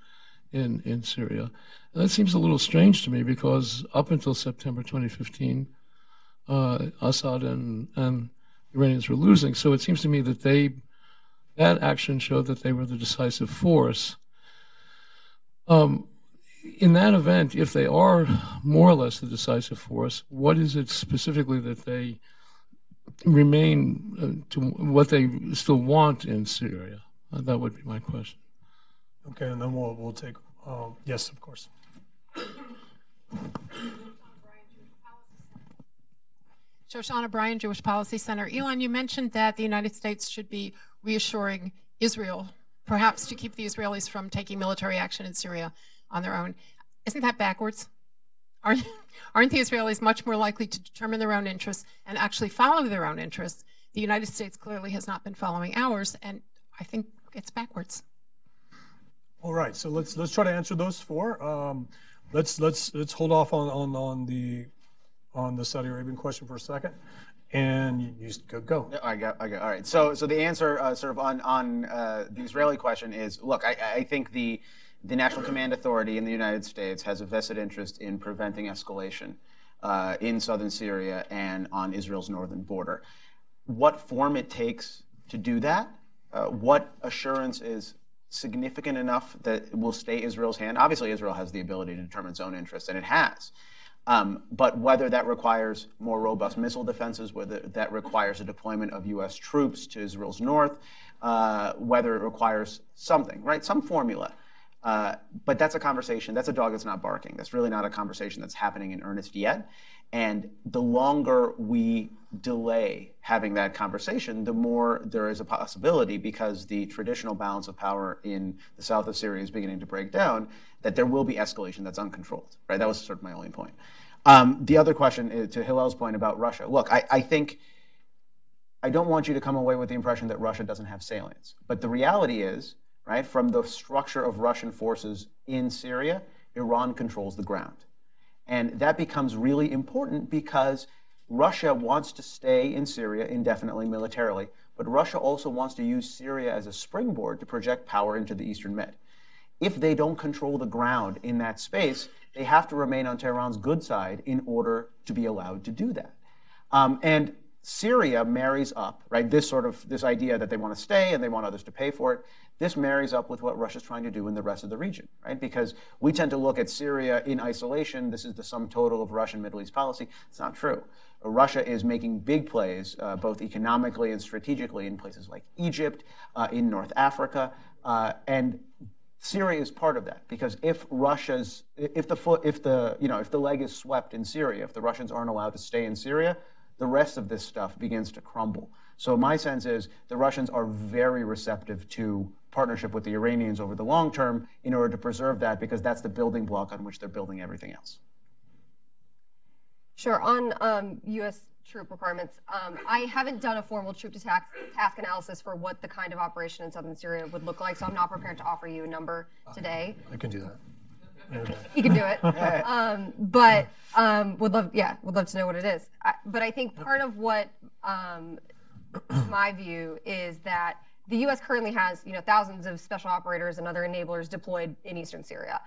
Speaker 7: in in Syria. And that seems a little strange to me because up until September 2015, Assad and and Iranians were losing. So it seems to me that they that action showed that they were the decisive force. Um, in that event, if they are more or less the decisive force, what is it specifically that they remain uh, to what they still want in Syria? Uh, that would be my question.
Speaker 1: Okay, and then we'll we'll take uh, yes, of course.
Speaker 8: Shoshana Bryen, Jewish Policy Center. Ilan, you mentioned that the United States should be reassuring Israel, perhaps to keep the Israelis from taking military action in Syria on their own. Isn't that backwards? Aren't, aren't the Israelis much more likely to determine their own interests and actually follow their own interests? The United States clearly has not been following ours, and I think it's backwards.
Speaker 1: All right, so let's let's try to answer those four. Um, let's let's let's hold off on, on on the on the Saudi Arabian question for a second, and you, you go. go.
Speaker 4: I got, I got. All right. So so the answer, uh, sort of on on uh, the Israeli question is, look, I, I think the the National Command Authority in the United States has a vested interest in preventing escalation uh, in southern Syria and on Israel's northern border. What form it takes to do that, uh, what assurance is significant enough that will stay Israel's hand? Obviously, Israel has the ability to determine its own interests, and it has. Um, but whether that requires more robust missile defenses, whether that requires a deployment of U.S. troops to Israel's north, uh, whether it requires something, right? Some formula Uh, but that's a conversation. That's a dog that's not barking. That's really not a conversation that's happening in earnest yet. And the longer we delay having that conversation, the more there is a possibility, because the traditional balance of power in the south of Syria is beginning to break down, that there will be escalation that's uncontrolled. Right? That was sort of my only point. Um, the other question is, to Hillel's point about Russia. Look, I, I think I don't want you to come away with the impression that Russia doesn't have salience. But the reality is, right, from the structure of Russian forces in Syria, Iran controls the ground. And that becomes really important because Russia wants to stay in Syria indefinitely militarily, but Russia also wants to use Syria as a springboard to project power into the Eastern Med. If they don't control the ground in that space, they have to remain on Tehran's good side in order to be allowed to do that. Um, and Syria marries up, right? This sort of this idea that they want to stay and they want others to pay for it. This marries up with what Russia's trying to do in the rest of the region, right? Because we tend to look at Syria in isolation. This is the sum total of Russian Middle East policy. It's not true. Russia is making big plays, uh, both economically and strategically, in places like Egypt, uh, in North Africa, uh, and Syria is part of that because if Russia's, if the foot, if the, you know, if the leg is swept in Syria, if the Russians aren't allowed to stay in Syria, the rest of this stuff begins to crumble. So my sense is the Russians are very receptive to partnership with the Iranians over the long term in order to preserve that because that's the building block on which they're building everything else.
Speaker 2: Sure. On um, U.S. troop requirements, um, I haven't done a formal troop to task, task analysis for what the kind of operation in southern Syria would look like, so I'm not prepared to offer you a number today.
Speaker 1: I can do that.
Speaker 2: You can do it. Um, but um, would love, yeah, would love to know what it is. I, but I think part of what um, my view is that the U.S. currently has, you know, thousands of special operators and other enablers deployed in eastern Syria.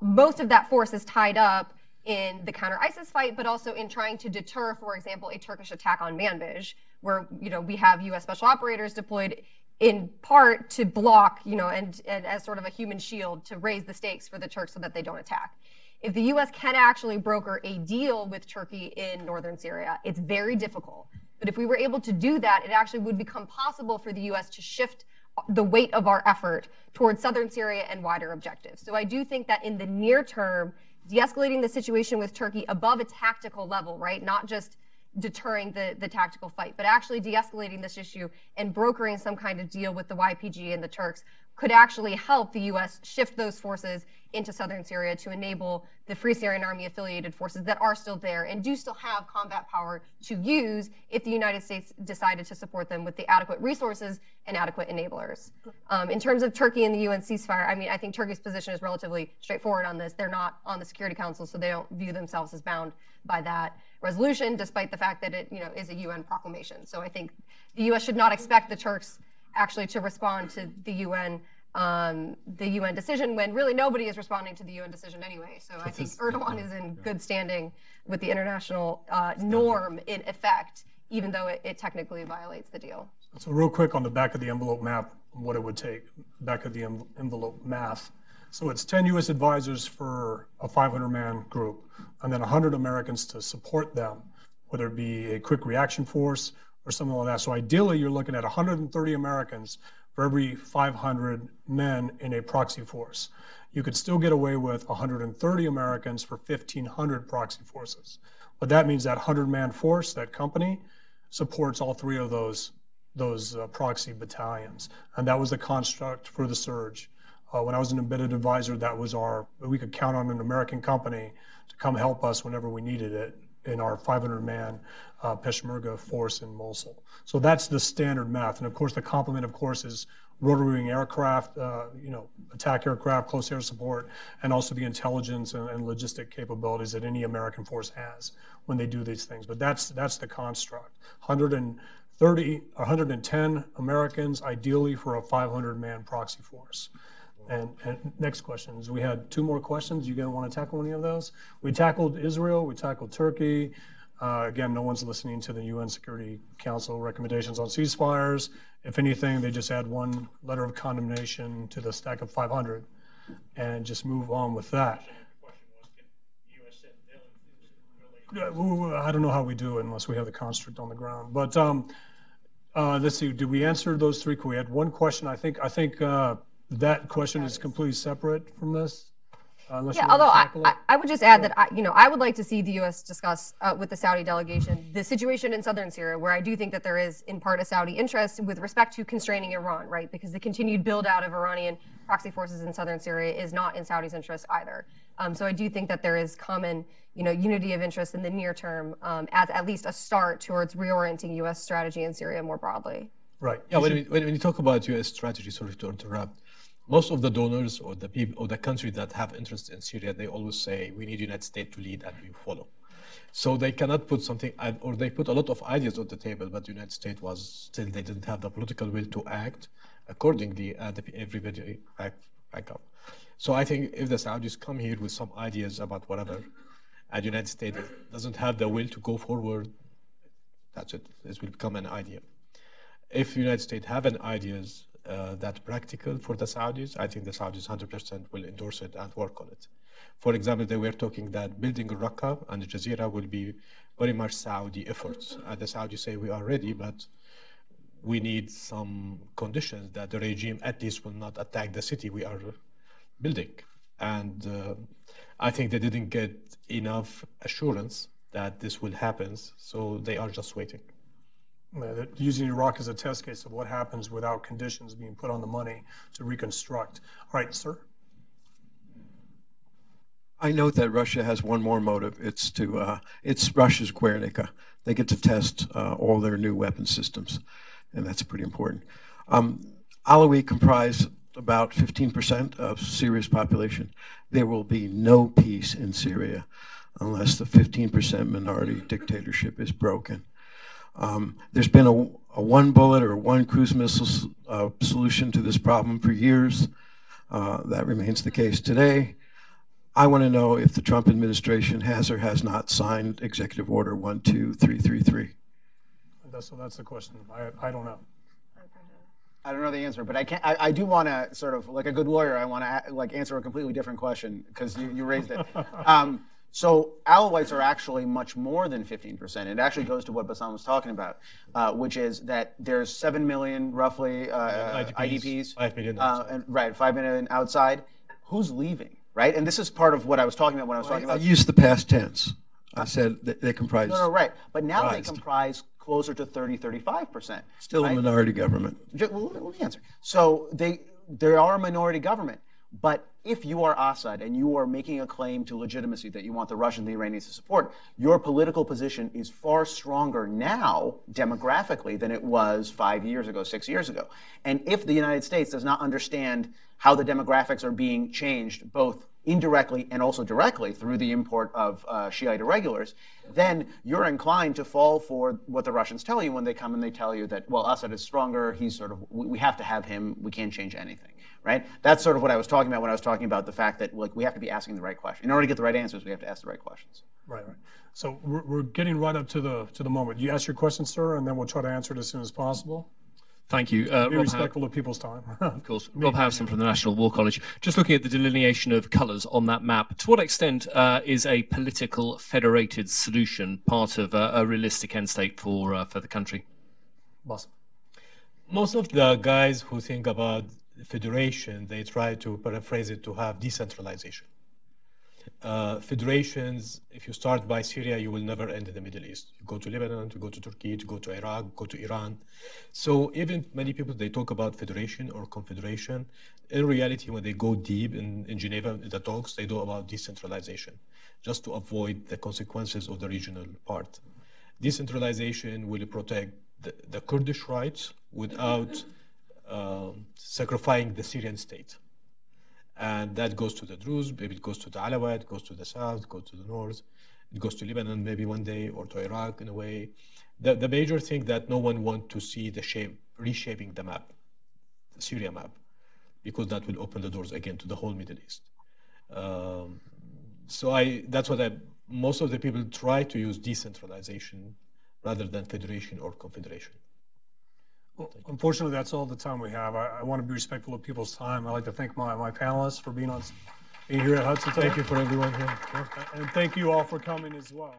Speaker 2: Most of that force is tied up in the counter ISIS fight, but also in trying to deter, for example, a Turkish attack on Manbij, where you know we have U.S. special operators deployed in part to block, you know, and, and as sort of a human shield to raise the stakes for the Turks so that they don't attack. If the U.S. can actually broker a deal with Turkey in northern Syria, it's very difficult. But if we were able to do that, it actually would become possible for the U.S. to shift the weight of our effort towards southern Syria and wider objectives. So I do think that in the near term, de-escalating the situation with Turkey above a tactical level, right? Not just deterring the, the tactical fight, but actually de-escalating this issue and brokering some kind of deal with the YPG and the Turks could actually help the U.S. shift those forces into southern Syria to enable the Free Syrian Army affiliated forces that are still there and do still have combat power to use if the United States decided to support them with the adequate resources and adequate enablers. Um, in terms of Turkey and the UN ceasefire, I mean, I think Turkey's position is relatively straightforward on this. They're not on the Security Council, so they don't view themselves as bound by that resolution, despite the fact that it, you know, is a UN proclamation. So I think the U.S. should not expect the Turks actually to respond to the UN um, the UN decision when really nobody is responding to the UN decision anyway. So I think Erdogan is in good standing with the international uh, norm in effect, even though it, it, technically violates the deal.
Speaker 1: So real quick on the back of the envelope map, what it would take, back of the envelope math. So it's 10 U.S. advisors for a 500-man group, and then 100 Americans to support them, whether it be a quick reaction force or something like that. So ideally, you're looking at 130 Americans for every 500 men in a proxy force. You could still get away with 130 Americans for 1,500 proxy forces. But that means that 100-man force, that company, supports all three of those those uh, proxy battalions, and that was the construct for the surge. Uh, when I was an embedded advisor, that was our we could count on an American company to come help us whenever we needed it in our 500-man uh, Peshmerga force in Mosul. So that's the standard math. And of course, the complement, of course, is rotary wing aircraft, uh, you know, attack aircraft, close air support, and also the intelligence and, and, logistic capabilities that any American force has when they do these things. But that's that's the construct. 130, 110 Americans, ideally for a 500-man proxy force. And, and, next questions. We had two more questions. You gonna want to tackle any of those? We tackled Israel. We tackled Turkey. Uh, again, no one's listening to the UN Security Council recommendations on ceasefires. If anything, they just add one letter of condemnation to the stack of 500 and just move on with that. I don't know how we do it unless we have the construct on the ground. But um, uh, let's see, did we answer those three? We had one question. I think I think uh, that question is completely separate from this? Uh, Unless
Speaker 2: Yeah, although I, I. I would just add that I, you know, I would like to see the U.S. discuss uh, with the Saudi delegation the situation in southern Syria, where I do think that there is, in part, a Saudi interest with respect to constraining Iran, right? Because the continued build out of Iranian proxy forces in southern Syria is not in Saudi's interest either. Um, so I do think that there is common, you know, unity of interest in the near term um, as at least a start towards reorienting U.S. strategy in Syria more broadly.
Speaker 1: Right.
Speaker 3: Yeah, when, we, when, when you talk about U.S. strategy, sorry to interrupt, most of the donors or the people or the countries that have interest in Syria, they always say we need United States to lead and we follow. So they cannot put something, or they put a lot of ideas on the table, but the United States was still they didn't have the political will to act accordingly, uh, and everybody back, back up. So I think if the Saudis come here with some ideas about whatever, and the United States doesn't have the will to go forward, that's it. This will become an idea if the United States have an ideas uh, that practical for the Saudis, I think the Saudis 100% will endorse it and work on it. For example, they were talking that building Raqqa and Jazeera will be very much Saudi efforts. And the Saudis say we are ready, but we need some conditions that the regime at least will not attack the city we are building. And uh, I think they didn't get enough assurance that this will happen, so they are just waiting.
Speaker 1: Using Iraq as a test case of what happens without conditions being put on the money to reconstruct. All right, sir?
Speaker 9: I note that Russia has one more motive. It's to uh, it's Russia's Guernica. They get to test uh, all their new weapon systems, and that's pretty important. Um, Alawi comprise about 15% of Syria's population. There will be no peace in Syria unless the 15% minority dictatorship is broken. Um, there's been a, a, one bullet or one cruise missile uh, solution to this problem for years. Uh, that remains the case today. I want to know if the Trump administration has or has not signed Executive Order 12333.
Speaker 1: That's, so that's the question. I, I don't know.
Speaker 4: I don't know the answer, but I can I, I do want to sort of like a good lawyer. I want to like answer a completely different question because you, you raised it. Um, so Alawites are actually much more than 15%. It actually goes to what Bassem was talking about, uh, which is that there's 7 million roughly uh,
Speaker 3: IDPs,
Speaker 4: IDPs.
Speaker 3: 5 million
Speaker 4: uh, and, right, 5 million outside. Who's leaving, right? And this is part of what I was talking about when I was talking
Speaker 9: I
Speaker 4: about.
Speaker 9: I used the past tense. I said that they comprise
Speaker 4: no, no, right. But now they comprise closer to 30, 35%.
Speaker 9: still a minority government.
Speaker 4: Ju- well, let me answer. So they they are a minority government, but if you are Assad and you are making a claim to legitimacy that you want the Russians and the Iranians to support, your political position is far stronger now demographically than it was five years ago, six years ago. And if the United States does not understand how the demographics are being changed, both indirectly and also directly through the import of uh, Shiite irregulars, then you're inclined to fall for what the Russians tell you when they come and they tell you that, well, Assad is stronger, he's sort of, we, have to have him, we can't change anything, right? That's sort of what I was talking about when I was talking about the fact that, like, we have to be asking the right question. In order to get the right answers, we have to ask the right questions.
Speaker 1: Right, right. So we're, we're getting right up to the, to the moment. You ask your question, sir, and then we'll try to answer it as soon as possible.
Speaker 10: Thank you. Uh,
Speaker 1: Be
Speaker 10: Rob, Har-
Speaker 1: respectful of people's time.
Speaker 10: of course. Rob Harrison from the National War College. Just looking at the delineation of colours on that map, to what extent uh, is a political federated solution part of uh, a realistic end state for, uh, for the country?
Speaker 1: Boss.
Speaker 3: Most of the guys who think about federation, they try to paraphrase it to have decentralization. Uh, federations, if you start by Syria, you will never end in the Middle East. You go to Lebanon, to go to Turkey, to go to Iraq, go to Iran. So even many people, they talk about federation or confederation. In reality, when they go deep in, in Geneva, in the talks, they do about decentralization, just to avoid the consequences of the regional part. Decentralization will protect the, the Kurdish rights without um, sacrificing the Syrian state. And that goes to the Druze, maybe it goes to the Alawite, goes to the south, goes to the north, it goes to Lebanon maybe one day, or to Iraq in a way. The, the major thing that no one wants to see the shape, reshaping the map, the Syria map, because that will open the doors again to the whole Middle East. Um, so I, that's what I, most of the people try to use decentralization rather than federation or confederation.
Speaker 1: Well, unfortunately, that's all the time we have. I, I want to be respectful of people's time. I'd like to thank my, my panelists for being on, being here at Hudson.
Speaker 3: Thank you for everyone here.
Speaker 1: And thank you all for coming as well.